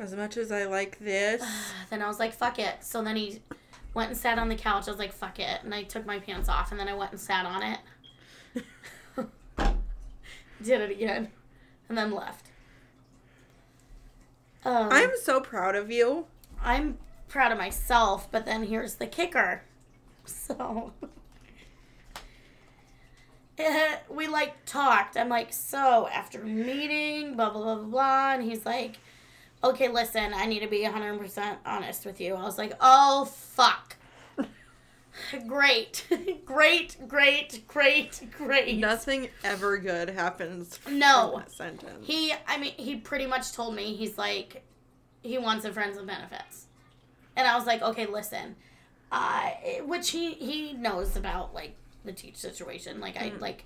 As much as I like this, Then I was like, fuck it. So then he went and sat on the couch. I was like, fuck it. And I took my pants off and then I went and sat on it. Did it again. And then left. Um, I'm so proud of you. I'm proud of myself, but then here's the kicker. So eh, we like talked. I'm like, so after meeting, blah blah blah blah blah, and he's like, okay, listen, I need to be 100 percent honest with you. I was like, oh fuck. Great, great, great, great, great. Nothing ever good happens. No. Sentence. He, I mean, he pretty much told me he's like, he wants a friends with benefits, and I was like, okay, listen, uh, which he he knows about like the teach situation. Like I Mm. like,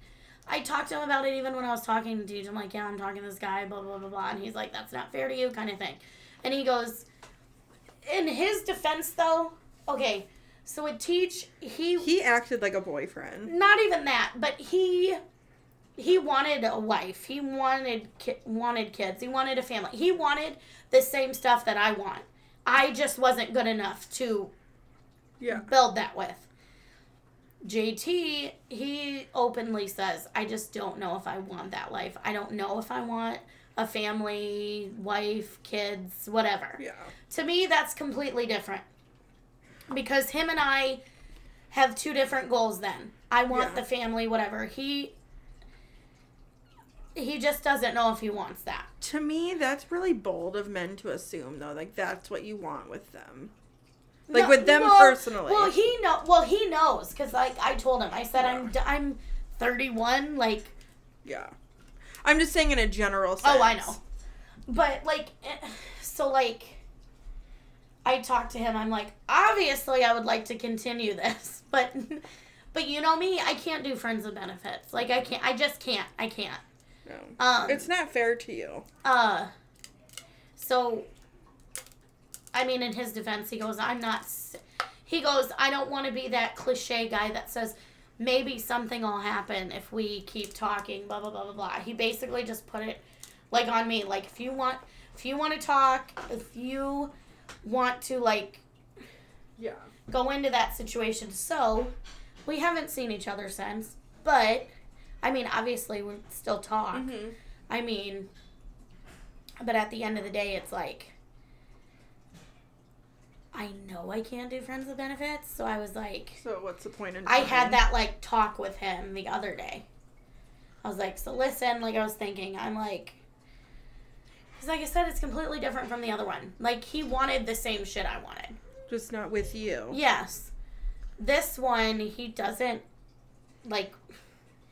I talked to him about it even when I was talking to teach. I'm like, yeah, I'm talking to this guy, blah blah blah blah, and he's like, that's not fair to you, kind of thing, and he goes, in his defense though, okay, so with teach he he acted like a boyfriend. not even that, but he he wanted a wife. He wanted ki- wanted kids. He wanted a family. He wanted the same stuff that I want. I just wasn't good enough to Yeah. build that with. JT, he openly says, I just don't know if I want that life. I don't know if I want a family, wife, kids, whatever Yeah. to me that's completely different because him and i have two different goals then i want Yeah. the family whatever he he just doesn't know if he wants that To me, that's really bold of men to assume, though. Like that's what you want with them. Like No, with them well- personally. well he know well he knows because like i told him i said i'm d- i'm 31 like yeah. I'm just saying in a general sense. Oh, I know. But like, eh, so like, I talked to him. I'm like, obviously, I would like to continue this, but, but you know me, I can't do friends with benefits. Like, I can't. I just can't. I can't. No. Um. It's not fair to you. Uh. So. I mean, in his defense, he goes, "I'm not." He goes, "I don't want to be that cliche guy that says." Maybe something will happen if we keep talking. Blah blah blah blah blah. He basically just put it like on me. Like if you want, if you want to talk, if you want to like Yeah. go into that situation. So, we haven't seen each other since, but I mean, obviously, we still talk. Mm-hmm. I mean, but at the end of the day, it's like, I know I can't do friends with benefits, so I was like, So what's the point in? I had that like talk with him the other day. I was like, so listen, like I was thinking, I'm like, because like I said, it's completely different from the other one. Like he wanted the same shit I wanted. just not with you. Yes. This one he doesn't like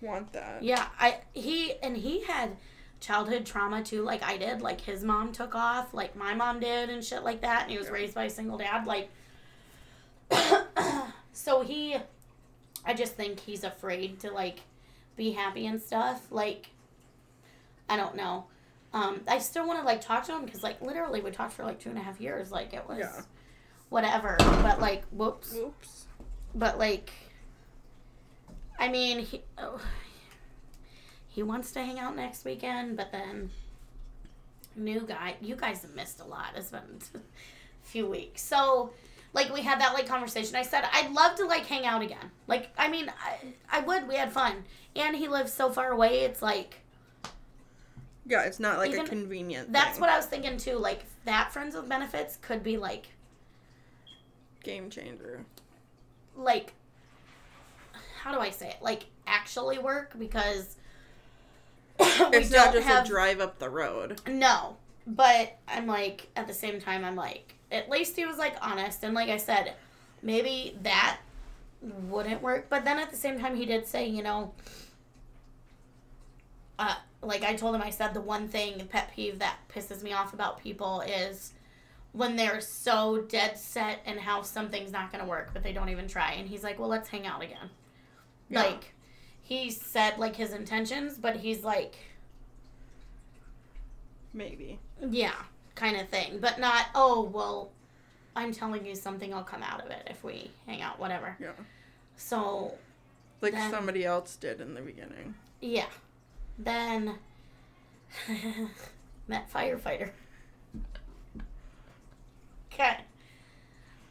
Want that? yeah, I he and he had childhood trauma too like I did. Like his mom took off, like my mom did and shit like that and he was raised by a single dad like so he I just think he's afraid to like be happy and stuff. Like I don't know. Um, I still want to like talk to him because like literally we talked for like two and a half years. Like it was Yeah. whatever. But like whoops. Oops. But like, I mean, he oh, he wants to hang out next weekend, but then new guy. You guys have missed a lot. It's been a few weeks, so like we had that like conversation. I said I'd love to like hang out again. Like I mean, I I would. We had fun, and he lives so far away. It's like Yeah, it's not like Even- a convenient. that's thing. what I was thinking too. Like that friends with benefits could be like game changer. like how do I say it? Like actually work because It's not just have a drive up the road. no. But I'm like at the same time I'm like at least he was like honest and like I said maybe that wouldn't work but then at the same time he did say you know uh like I told him I said the one thing pet peeve that pisses me off about people is when they're so dead set and how something's not going to work but they don't even try and he's like well let's hang out again Yeah. like he said like his intentions but he's like Maybe. yeah kind of thing but not oh well i'm telling you something will come out of it if we hang out whatever Yeah. so Like Then- somebody else did in the beginning. yeah then met firefighter. Okay.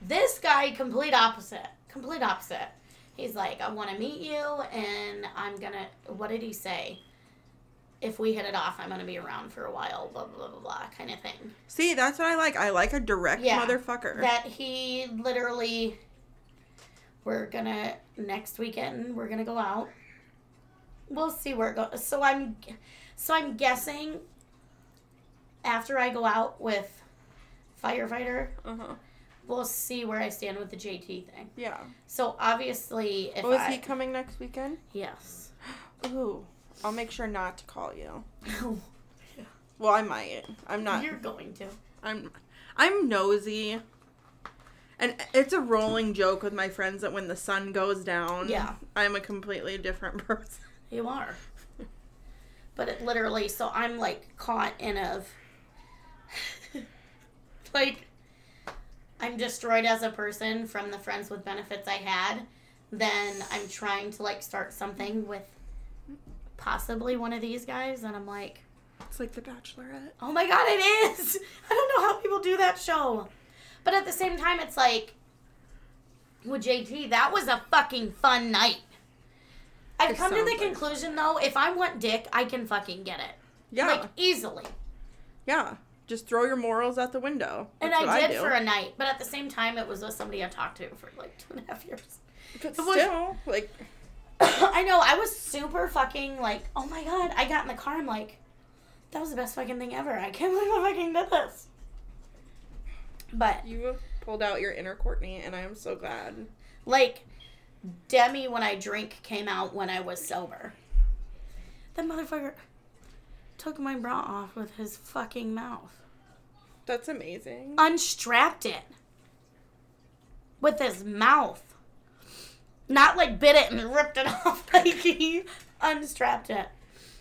This guy complete opposite. Complete opposite. He's like i want to meet you and i'm gonna what did he say? If we hit it off i'm gonna be around for a while blah blah blah blah, blah kind of thing. See, that's what I like. I like a direct Yeah, motherfucker. that he literally we're gonna next weekend we're gonna go out we'll see where it goes so i'm so i'm guessing after i go out with firefighter uh-huh. we'll see where I stand with the JT thing. Yeah. So obviously, if Oh, he coming next weekend? yes, Ooh. I'll make sure not to call you. Well, I might. I'm not. you're going to. I'm I'm nosy. And it's a rolling joke with my friends that when the sun goes down, Yeah. I'm a completely different person. You are. But it literally, so I'm like caught in a. like, I'm destroyed as a person from the friends with benefits I had. Then I'm trying to like start something with possibly one of these guys, and I'm like, It's like The Bachelorette. oh my god, it is! I don't know how people do that show. But at the same time, it's like, with JT, that was a fucking fun night. I've come to the conclusion though, if I want dick, I can fucking get it. Yeah, Like easily. yeah. Just throw your morals out the window. And I did do. for a night, but at the same time, it was with somebody I talked to for like two and a half years. But it was- still, like, I know, I was super fucking like, oh my god. I got in the car, I'm like, that was the best fucking thing ever. I can't believe I fucking did this. But, you pulled out your inner Courtney, and I am so glad. like, Demi, when I drink, came out when I was sober. That motherfucker took my bra off with his fucking mouth. That's amazing. unstrapped it with his mouth. Not like bit it and ripped it off. Like he unstrapped it.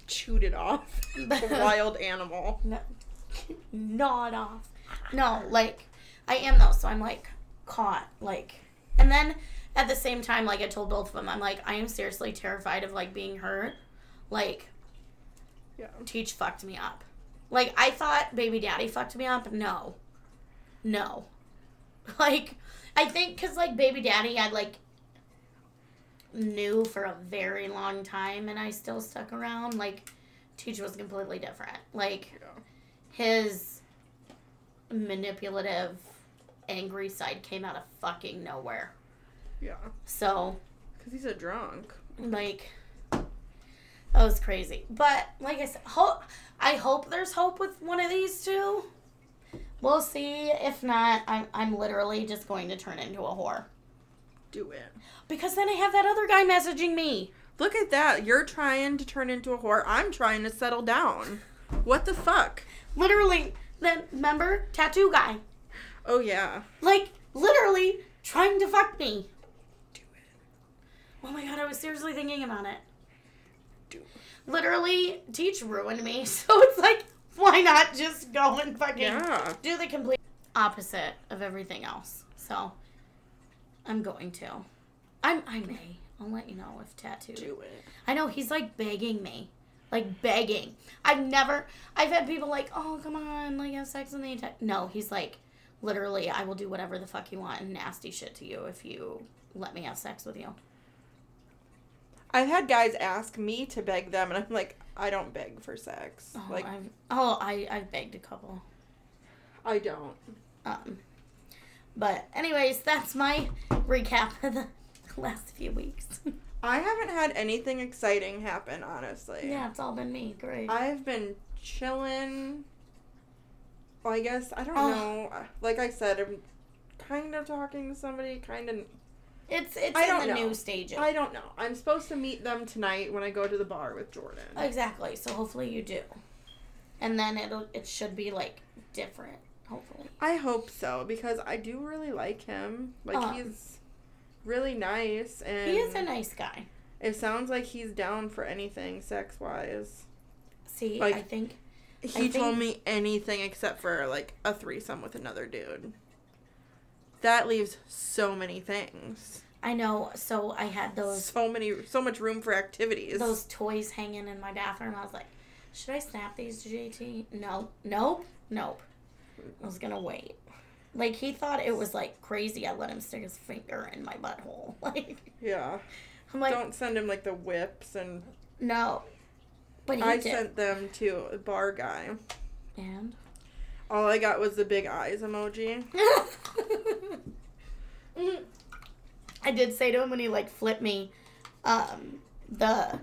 Chewed it off. wild animal. No, gnawed off. No, like I am though. So I'm like caught. Like, and then at the same time, like I told both of them, I'm like I am seriously terrified of like being hurt. Like Yeah. Teach fucked me up. Like I thought baby daddy fucked me up. No. No. Like I think cuz like baby daddy I like knew for a very long time and I still stuck around. Like Teach was completely different. Like Yeah. his manipulative angry side came out of fucking nowhere. Yeah. So Because he's a drunk. like that was crazy but like i said hope i hope there's hope with one of these two we'll see if not i'm, I'm literally just going to turn into a whore Do it. because then i have that other guy messaging me Look at that. You're trying to turn into a whore. I'm trying to settle down. What the fuck? literally then remember tattoo guy Oh, yeah. like literally trying to fuck me. Oh my god i was seriously thinking about it Do it. literally teach ruined me so it's like why not just go and fucking Yeah. do the complete opposite of everything else. So I'm going to. I'm I may. I'll let you know if tattoo. Do it. I know he's like begging me. Like begging. I've never I've had people like, "Oh, come on, like have sex with me." ta-" No, he's like literally, "I will do whatever the fuck you want and nasty shit to you if you let me have sex with you." I've had guys ask me to beg them, and I'm like, I don't beg for sex. Oh, like, I've Oh, I I've begged a couple. I don't. Um, but anyways, that's my recap of the last few weeks. I haven't had anything exciting happen, honestly. yeah, it's all been me. Great. I've been chilling. Well, I guess, I don't Oh. know. Like I said, I'm kind of talking to somebody, kind of. It's it's I in the know. new stages. I don't know. I'm supposed to meet them tonight when I go to the bar with Jordan. exactly. So hopefully you do, and then it'll it should be like different. Hopefully. I hope so because I do really like him. Like Uh. he's really nice and He is a nice guy. it sounds like he's down for anything sex wise. See, Like- I think He think- told me anything except for like a threesome with another dude. That leaves so many things. I know. So I had those So many so much room for activities. those toys hanging in my bathroom. I was like, should I snap these to JT? No, nope, nope. I was gonna wait. Like he thought it was like crazy. I let him stick his finger in my butthole. Like yeah. I'm like, Don't send him like the whips and no. But he I did. sent them to a bar guy. and All I got was the big eyes emoji. I did say to him when he like flipped me, um, the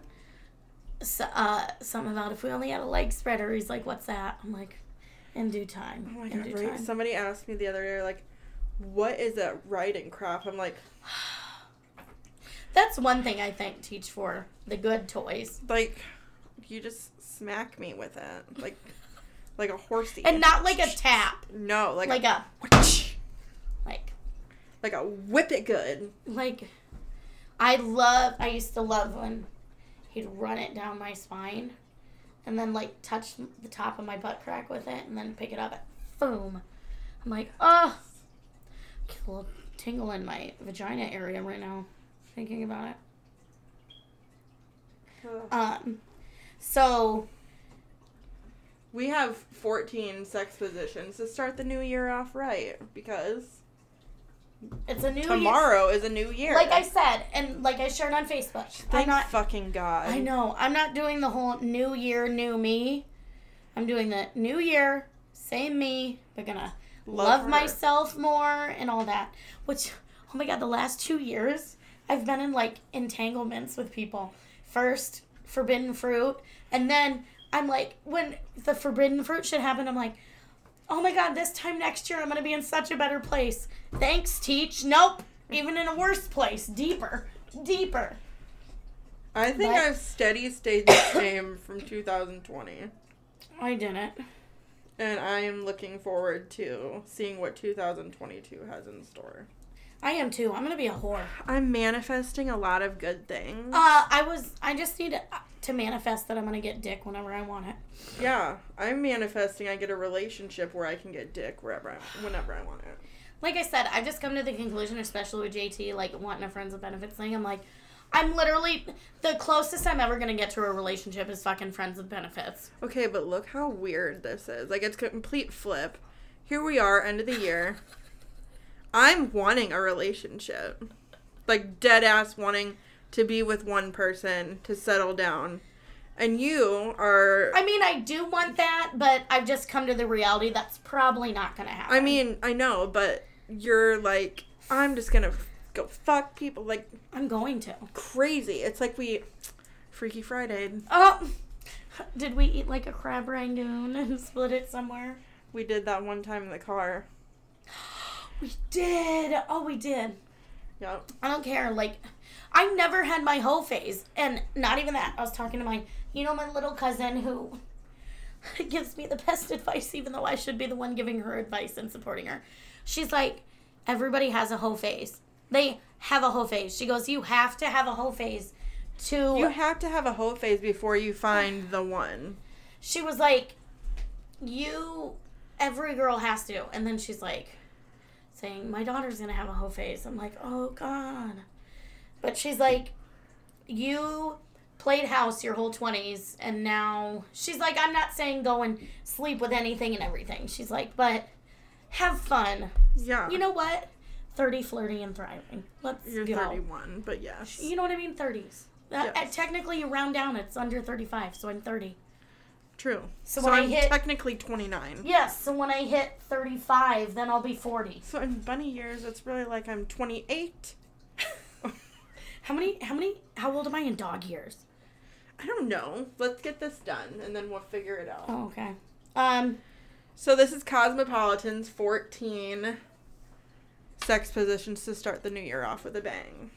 uh, something about if we only had a leg spreader. He's like, "What's that?" I'm like, "In due time." Oh my in god, due right? time. Somebody asked me the other day, like, what is that riding crop? I'm like, That's one thing I think teach for the good toys. like, you just smack me with it, like, like a horsey, And not like a tap. no, like, Like a a, like like a whip it good. like I love I used to love when he'd run it down my spine and then like touch the top of my butt crack with it and then pick it up and boom. I'm like, oh get a little tingle in my vagina area right now thinking about it. Um so We have 14 sex positions to start the new year off right because it's a new year. tomorrow is a new year. Like I said, and like I shared on Facebook, Thank I'm not fucking God. I know. I'm not doing the whole new year, new me. I'm doing the new year, same me, but gonna Love love, myself more and all that. Which, oh my god, the last two years, I've been in like entanglements with people. First, forbidden fruit, and then I'm like, when the forbidden fruit shit happened, I'm like, oh my god, this time next year I'm gonna be in such a better place. Thanks, teach. Nope. Even in a worse place. Deeper. Deeper. I think But- I've steady stayed the same from 2020. I didn't. And I am looking forward to seeing what 2022 has in store. I am too. I'm gonna be a whore. I'm manifesting a lot of good things. Uh, I was. I just need to, to manifest that I'm gonna get dick whenever I want it. yeah, I'm manifesting I get a relationship where I can get dick wherever I, whenever I want it. Like I said, I've just come to the conclusion, especially with JT, like wanting a friends with benefits thing. I'm like, I'm literally the closest I'm ever gonna get to a relationship is fucking friends with benefits. Okay, but look how weird this is. Like it's a complete flip. Here we are, end of the year. I'm wanting a relationship. Like dead ass wanting to be with one person to settle down. And you are I mean, I do want that, but I've just come to the reality that's probably not gonna happen. I mean, I know, but you're like I'm just going to go fuck people like I'm going to. crazy. It's like we Freaky Friday. Oh, did we eat like a crab rangoon and split it somewhere? We did that one time in the car. We did. Oh, we did. Yep. I don't care. Like, I never had my hoe phase, and not even that. I was talking to my, you know, my little cousin who gives me the best advice, even though I should be the one giving her advice and supporting her. She's like, everybody has a hoe phase. They have a hoe phase. She goes, you have to have a hoe phase to. You have to have a whole phase before you find the one. she was like, you, every girl has to. And then she's like, saying, my daughter's gonna have a whole face. I'm like, oh God. But she's like, you played house your whole 20s, and now she's like, I'm not saying go and sleep with anything and everything. She's like, but have fun. Yeah. You know what? 30, flirty, and thriving. Let's You're go. 31, but yes. You know what I mean? 30s. Uh, technically, you round down, it's under 35, so I'm 30. True. So So, when I I'm hit- technically 29. Yes, so when I hit 35, then I'll be 40. So in bunny years, it's really like I'm 28. How many, how many, how old am I in dog years? I don't know. Let's get this done and then we'll figure it out. Oh, okay. Um, So this is Cosmopolitan's 14 sex positions to start the new year off with a bang.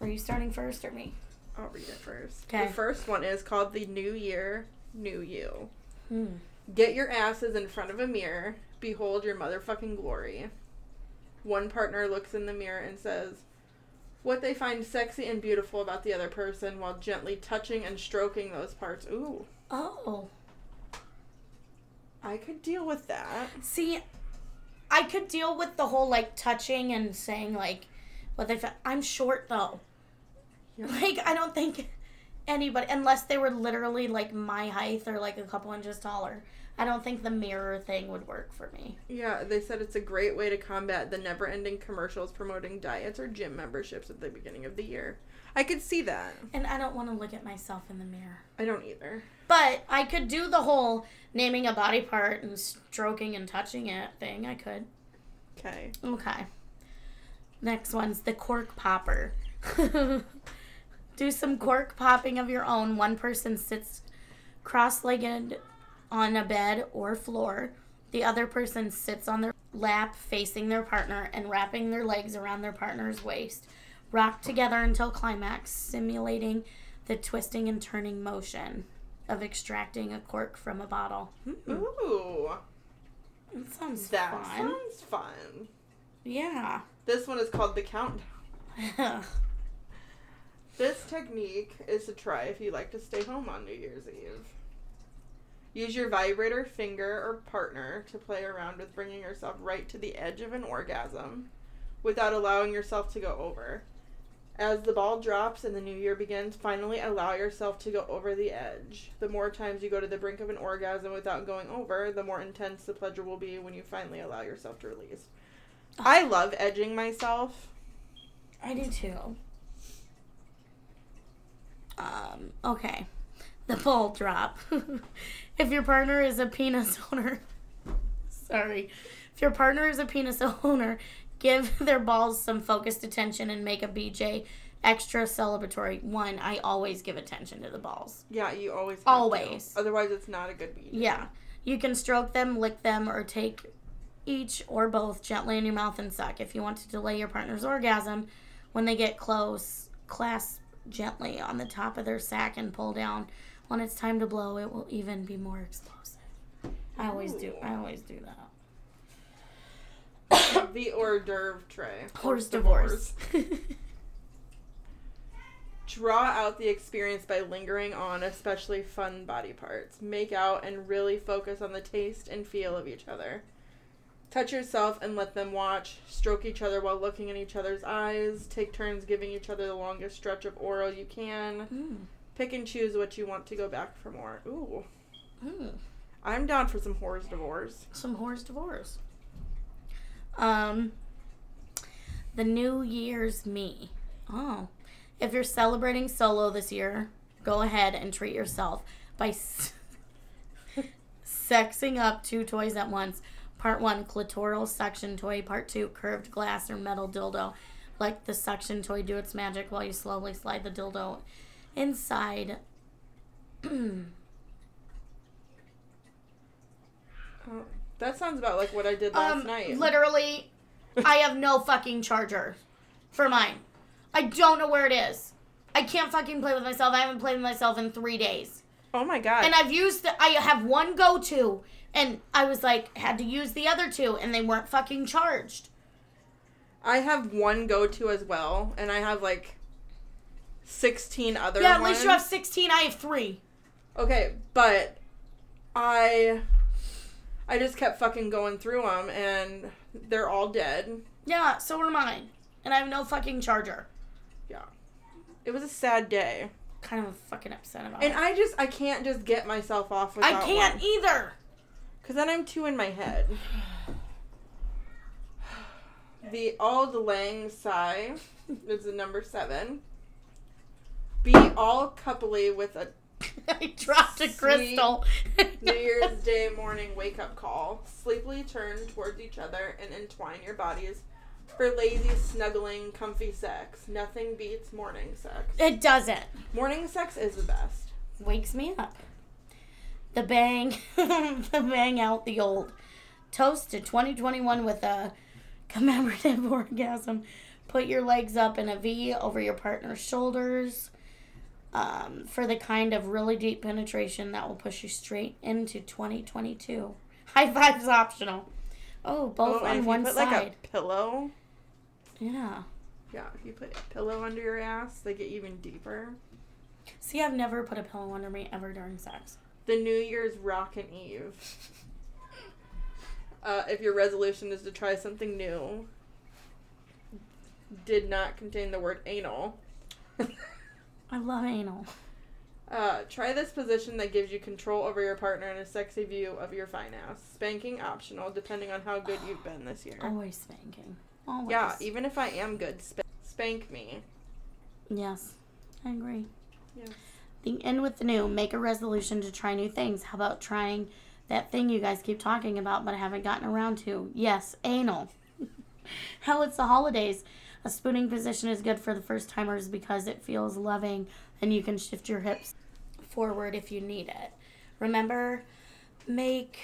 are you starting first or me? I'll read it first. Okay. The first one is called The New Year, New You. Hmm. Get your asses in front of a mirror. Behold your motherfucking glory. One partner looks in the mirror and says what they find sexy and beautiful about the other person while gently touching and stroking those parts. Ooh, Oh. I could deal with that. See, I could deal with the whole like touching and saying like what they. Fa- I'm short though. Yeah. Like I don't think anybody, unless they were literally like my height or like a couple inches taller. I don't think the mirror thing would work for me. Yeah, they said it's a great way to combat the never ending commercials promoting diets or gym memberships at the beginning of the year. I could see that. And I don't want to look at myself in the mirror. I don't either. But I could do the whole naming a body part and stroking and touching it thing. I could. Okay. Okay. Next one's the cork popper. do some cork popping of your own. One person sits cross legged on a bed or floor. The other person sits on their lap facing their partner and wrapping their legs around their partner's waist. Rock together until climax, simulating the twisting and turning motion of extracting a cork from a bottle. Hmm, Ooh, that sounds that fun. sounds fun. Yeah. This one is called the countdown. This technique is to try if you like to stay home on New Year's Eve. Use your vibrator finger or partner to play around with bringing yourself right to the edge of an orgasm without allowing yourself to go over. As the ball drops and the new year begins, finally allow yourself to go over the edge. The more times you go to the brink of an orgasm without going over, the more intense the pleasure will be when you finally allow yourself to release. I love edging myself. I do too. Um, okay. The ball drop. if your partner is a penis owner, sorry. If your partner is a penis owner, give their balls some focused attention and make a BJ extra celebratory. One, I always give attention to the balls. Yeah, you always have to. Always. Otherwise, it's not a good BJ. Yeah. You can stroke them, lick them, or take each or both gently in your mouth and suck. If you want to delay your partner's orgasm, when they get close, clasp gently on the top of their sack and pull down. When it's time to blow, it will even be more explosive. I always do. I always do that. the hors d'oeuvre tray. Horse divorce. Draw out the experience by lingering on especially fun body parts. Make out and really focus on the taste and feel of each other. Touch yourself and let them watch. Stroke each other while looking in each other's eyes. Take turns giving each other the longest stretch of oral you can. mm. Pick and choose what you want to go back for more. Ooh. Mm. I'm down for some horse divorce. Some horse divorce. Um, the New Year's me. Oh, if you're celebrating solo this year, go ahead and treat yourself by s- sexing up two toys at once. Part one, clitoral suction toy. Part two, curved glass or metal dildo. Let the suction toy do its magic while you slowly slide the dildo inside. Oh, that sounds about like what I did last Um, night. literally, I have no fucking charger for mine. I don't know where it is. I can't fucking play with myself. I haven't played with myself in three days. oh my god. And I've used, the, I have one go to, and I was like, had to use the other two, and they weren't fucking charged. I have one go to as well, and I have like 16 other Yeah, at ones. least you have 16, I have three. Okay, but I I just kept fucking going through them and they're all dead. Yeah, so are mine. And I have no fucking charger. Yeah. It was a sad day. Kind of a fucking upset about And it. I just I can't just get myself off I can't either. Cuz then I'm too in my head. The Auld Lang Syne is the number 7. Be all coupley with a I dropped a crystal. New Year's Day morning wake up call. Sleepily turn towards each other and entwine your bodies for lazy, snuggling, comfy sex. Nothing beats morning sex. It doesn't. Morning sex is the best. wakes me up. The bang, the bang out the old. Toast to 2021 with a commemorative orgasm. Put your legs up in a V over your partner's shoulders um, for the kind of really deep penetration that will push you straight into 2022. High fives optional. Oh, both Oh, on one you put side. like a pillow, yeah. yeah, if you put a pillow under your ass, they get even deeper. See, I've never put a pillow under me ever during sex. The New Year's Rockin' Eve. Uh, if your resolution is to try something new, did not contain the word anal. I love anal. Uh, try this position that gives you control over your partner and a sexy view of your fine ass. Spanking optional, depending on how good you've been this year. Always spanking. Always. Yeah, even if I am good, sp- spank me. Yes, I agree. Yes. The end with the new. Make a resolution to try new things. How about trying that thing you guys keep talking about but haven't gotten around to? Yes, anal. Hell, it's the holidays. A spooning position is good for the first timers because it feels loving and you can shift your hips forward if you need it. Remember, make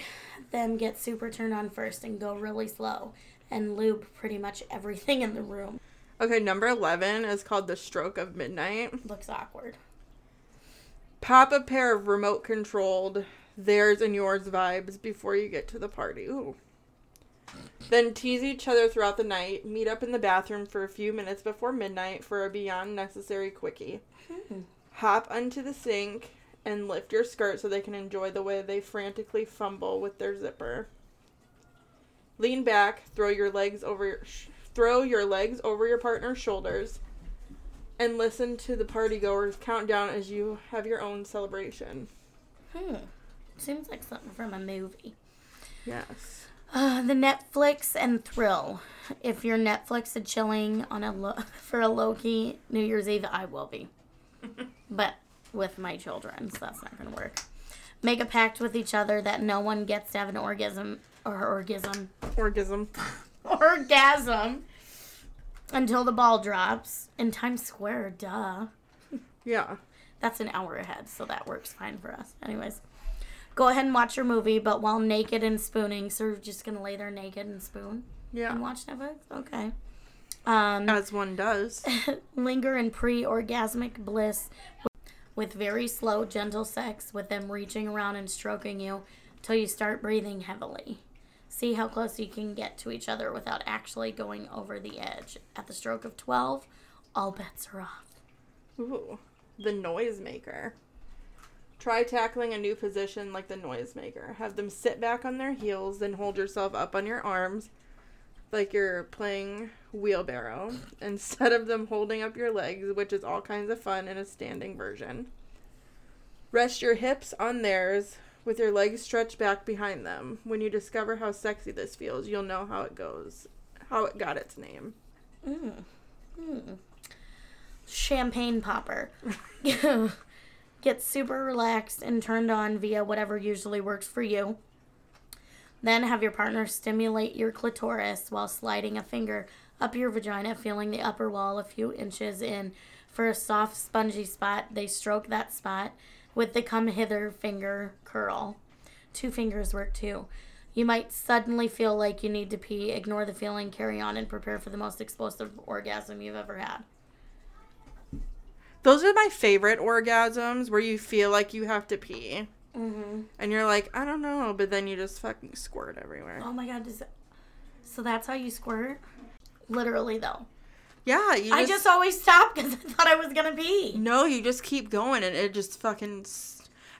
them get super turned on first and go really slow and lube pretty much everything in the room. Okay, number 11 is called The Stroke of Midnight. Looks awkward. Pop a pair of remote controlled theirs and yours vibes before you get to the party. Ooh. Then tease each other throughout the night. Meet up in the bathroom for a few minutes before midnight for a beyond necessary quickie. Hmm. Hop onto the sink and lift your skirt so they can enjoy the way they frantically fumble with their zipper. Lean back, throw your legs over your sh- throw your legs over your partner's shoulders and listen to the partygoers count down as you have your own celebration. Hmm. Seems like something from a movie. Yes. Uh, the Netflix and thrill. If you're Netflix and chilling on a lo- for a low key New Year's Eve, I will be. but with my children, so that's not gonna work. Make a pact with each other that no one gets to have an orgasm or orgasm Orgasm. orgasm until the ball drops in Times Square. Duh. Yeah. That's an hour ahead, so that works fine for us. Anyways, go ahead and watch your movie, but while naked and spooning, so you're just gonna lay there naked and spoon Yeah. and watch Netflix. Okay. Um, As one does. linger in pre-orgasmic bliss with very slow, gentle sex, with them reaching around and stroking you till you start breathing heavily. See how close you can get to each other without actually going over the edge. At the stroke of 12, all bets are off. Ooh. The noisemaker. Try tackling a new position like the noisemaker. Have them sit back on their heels, then hold yourself up on your arms like you're playing wheelbarrow instead of them holding up your legs, which is all kinds of fun in a standing version. Rest your hips on theirs with your legs stretched back behind them. When you discover how sexy this feels, you'll know how it goes, how it got its name. Mm. Mm. Champagne popper. Get super relaxed and turned on via whatever usually works for you. Then have your partner stimulate your clitoris while sliding a finger up your vagina, feeling the upper wall a few inches in. For a soft, spongy spot, they stroke that spot with the come hither finger curl. Two fingers work too. You might suddenly feel like you need to pee. Ignore the feeling, carry on, and prepare for the most explosive orgasm you've ever had. Those are my favorite orgasms where you feel like you have to pee. Mm-hmm. And you're like, I don't know, but then you just fucking squirt everywhere. Oh my god, does that... so that's how you squirt? Literally though. Yeah, you I just always stopped because I thought I was gonna pee. No, you just keep going and it just fucking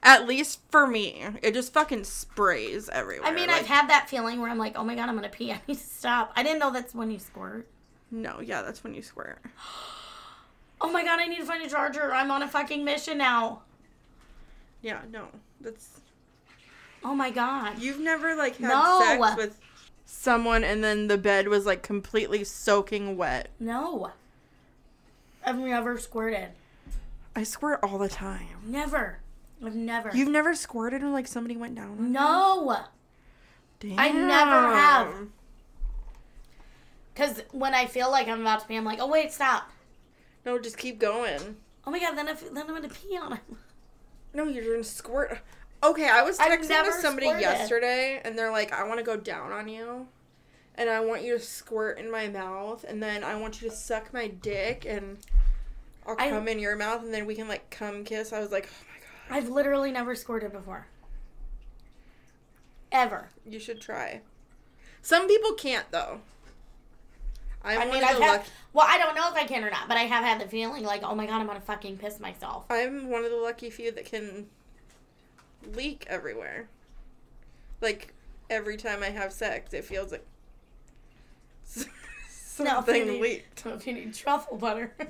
at least for me, it just fucking sprays everywhere. I mean, like, I've had that feeling where I'm like, oh my god, I'm gonna pee. I need to stop. I didn't know that's when you squirt. No, yeah, that's when you squirt. Oh my god, I need to find a charger. I'm on a fucking mission now. Yeah, no. That's Oh my god. You've never like had No. sex with someone and then the bed was like completely soaking wet. No. I've never squirted. I squirt all the time. Never. I've never. You've never squirted when like somebody went down no. you? I never have. Because when I feel like I'm about to pee, I'm like, oh wait, stop. No, just keep going. Oh my god, then, if, then I'm gonna pee on him. No, you're gonna squirt. Okay, I was I've texting never with somebody squirted. yesterday, and they're like, "I want to go down on you, and I want you to squirt in my mouth, and then I want you to suck my dick, and I'll I- come in your mouth, and then we can like come kiss." I was like, "Oh my god, I've literally never squirted before. Ever. you should try." Some people can't though. I'm I one mean, of I've the had. lucky. Well, I don't know if I can or not, but I have had the feeling like, oh my god, I'm gonna fucking piss myself. I'm one of the lucky few that can leak everywhere. Like every time I have sex, it feels like No, if something need- leaked. If you need truffle butter.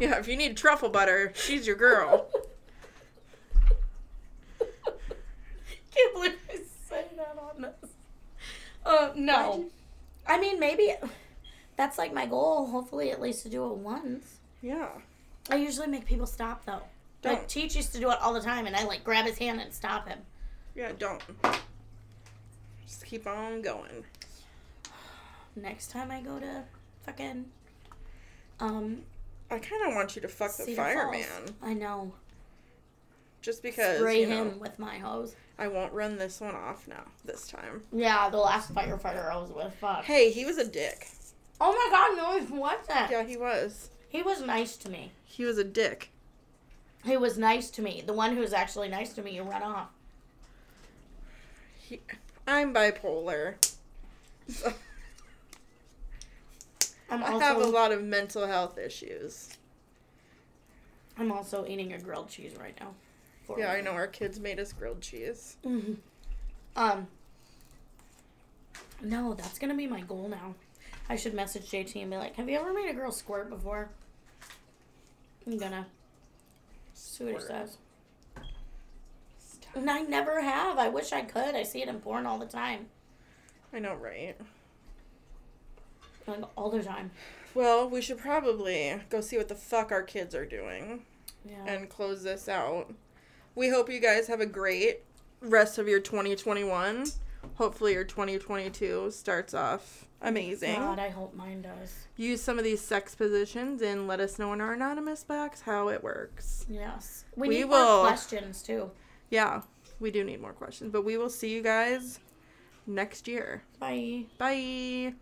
Yeah, if you need truffle butter, she's your girl. Can't believe I said that on this. Uh, no. I mean, maybe that's like my goal. Hopefully, at least to do it once. Yeah. I usually make people stop though. Like Don't. Teach used to do it all the time, and I like grab his hand and stop him. Yeah, don't. Just keep on going. Next time I go to fucking um I kind of want you to fuck the Cedar fireman. Falls. I know. just because Spray you know, him with my hose. I won't run this one off now. This time. Yeah, the last firefighter I was with. Fuck. Hey, he was a dick. Oh my god, no, he wasn't. Yeah, he was. He was nice to me. He was a dick. He was nice to me. The one who was actually nice to me, you run off. He, I'm bipolar. So I'm I have a lot of mental health issues. I'm also eating a grilled cheese right now. Yeah, I know our kids made us grilled cheese. hmm Um. No, that's gonna be my goal now. I should message JT and be like, "Have you ever made a girl squirt before?" I'm gonna see what he Squirt. says. And I never have. I wish I could. I see it in porn all the time, I know, right? like all the time. Well, we should probably go see what the fuck our kids are doing Yeah. and close this out. We hope you guys have a great rest of your 2021. Hopefully, your 2022 starts off amazing. God, I hope mine does. Use some of these sex positions and let us know in our anonymous box how it works. Yes. We, We need will- more questions too. Yeah, we do need more questions, but we will see you guys next year. Bye. Bye.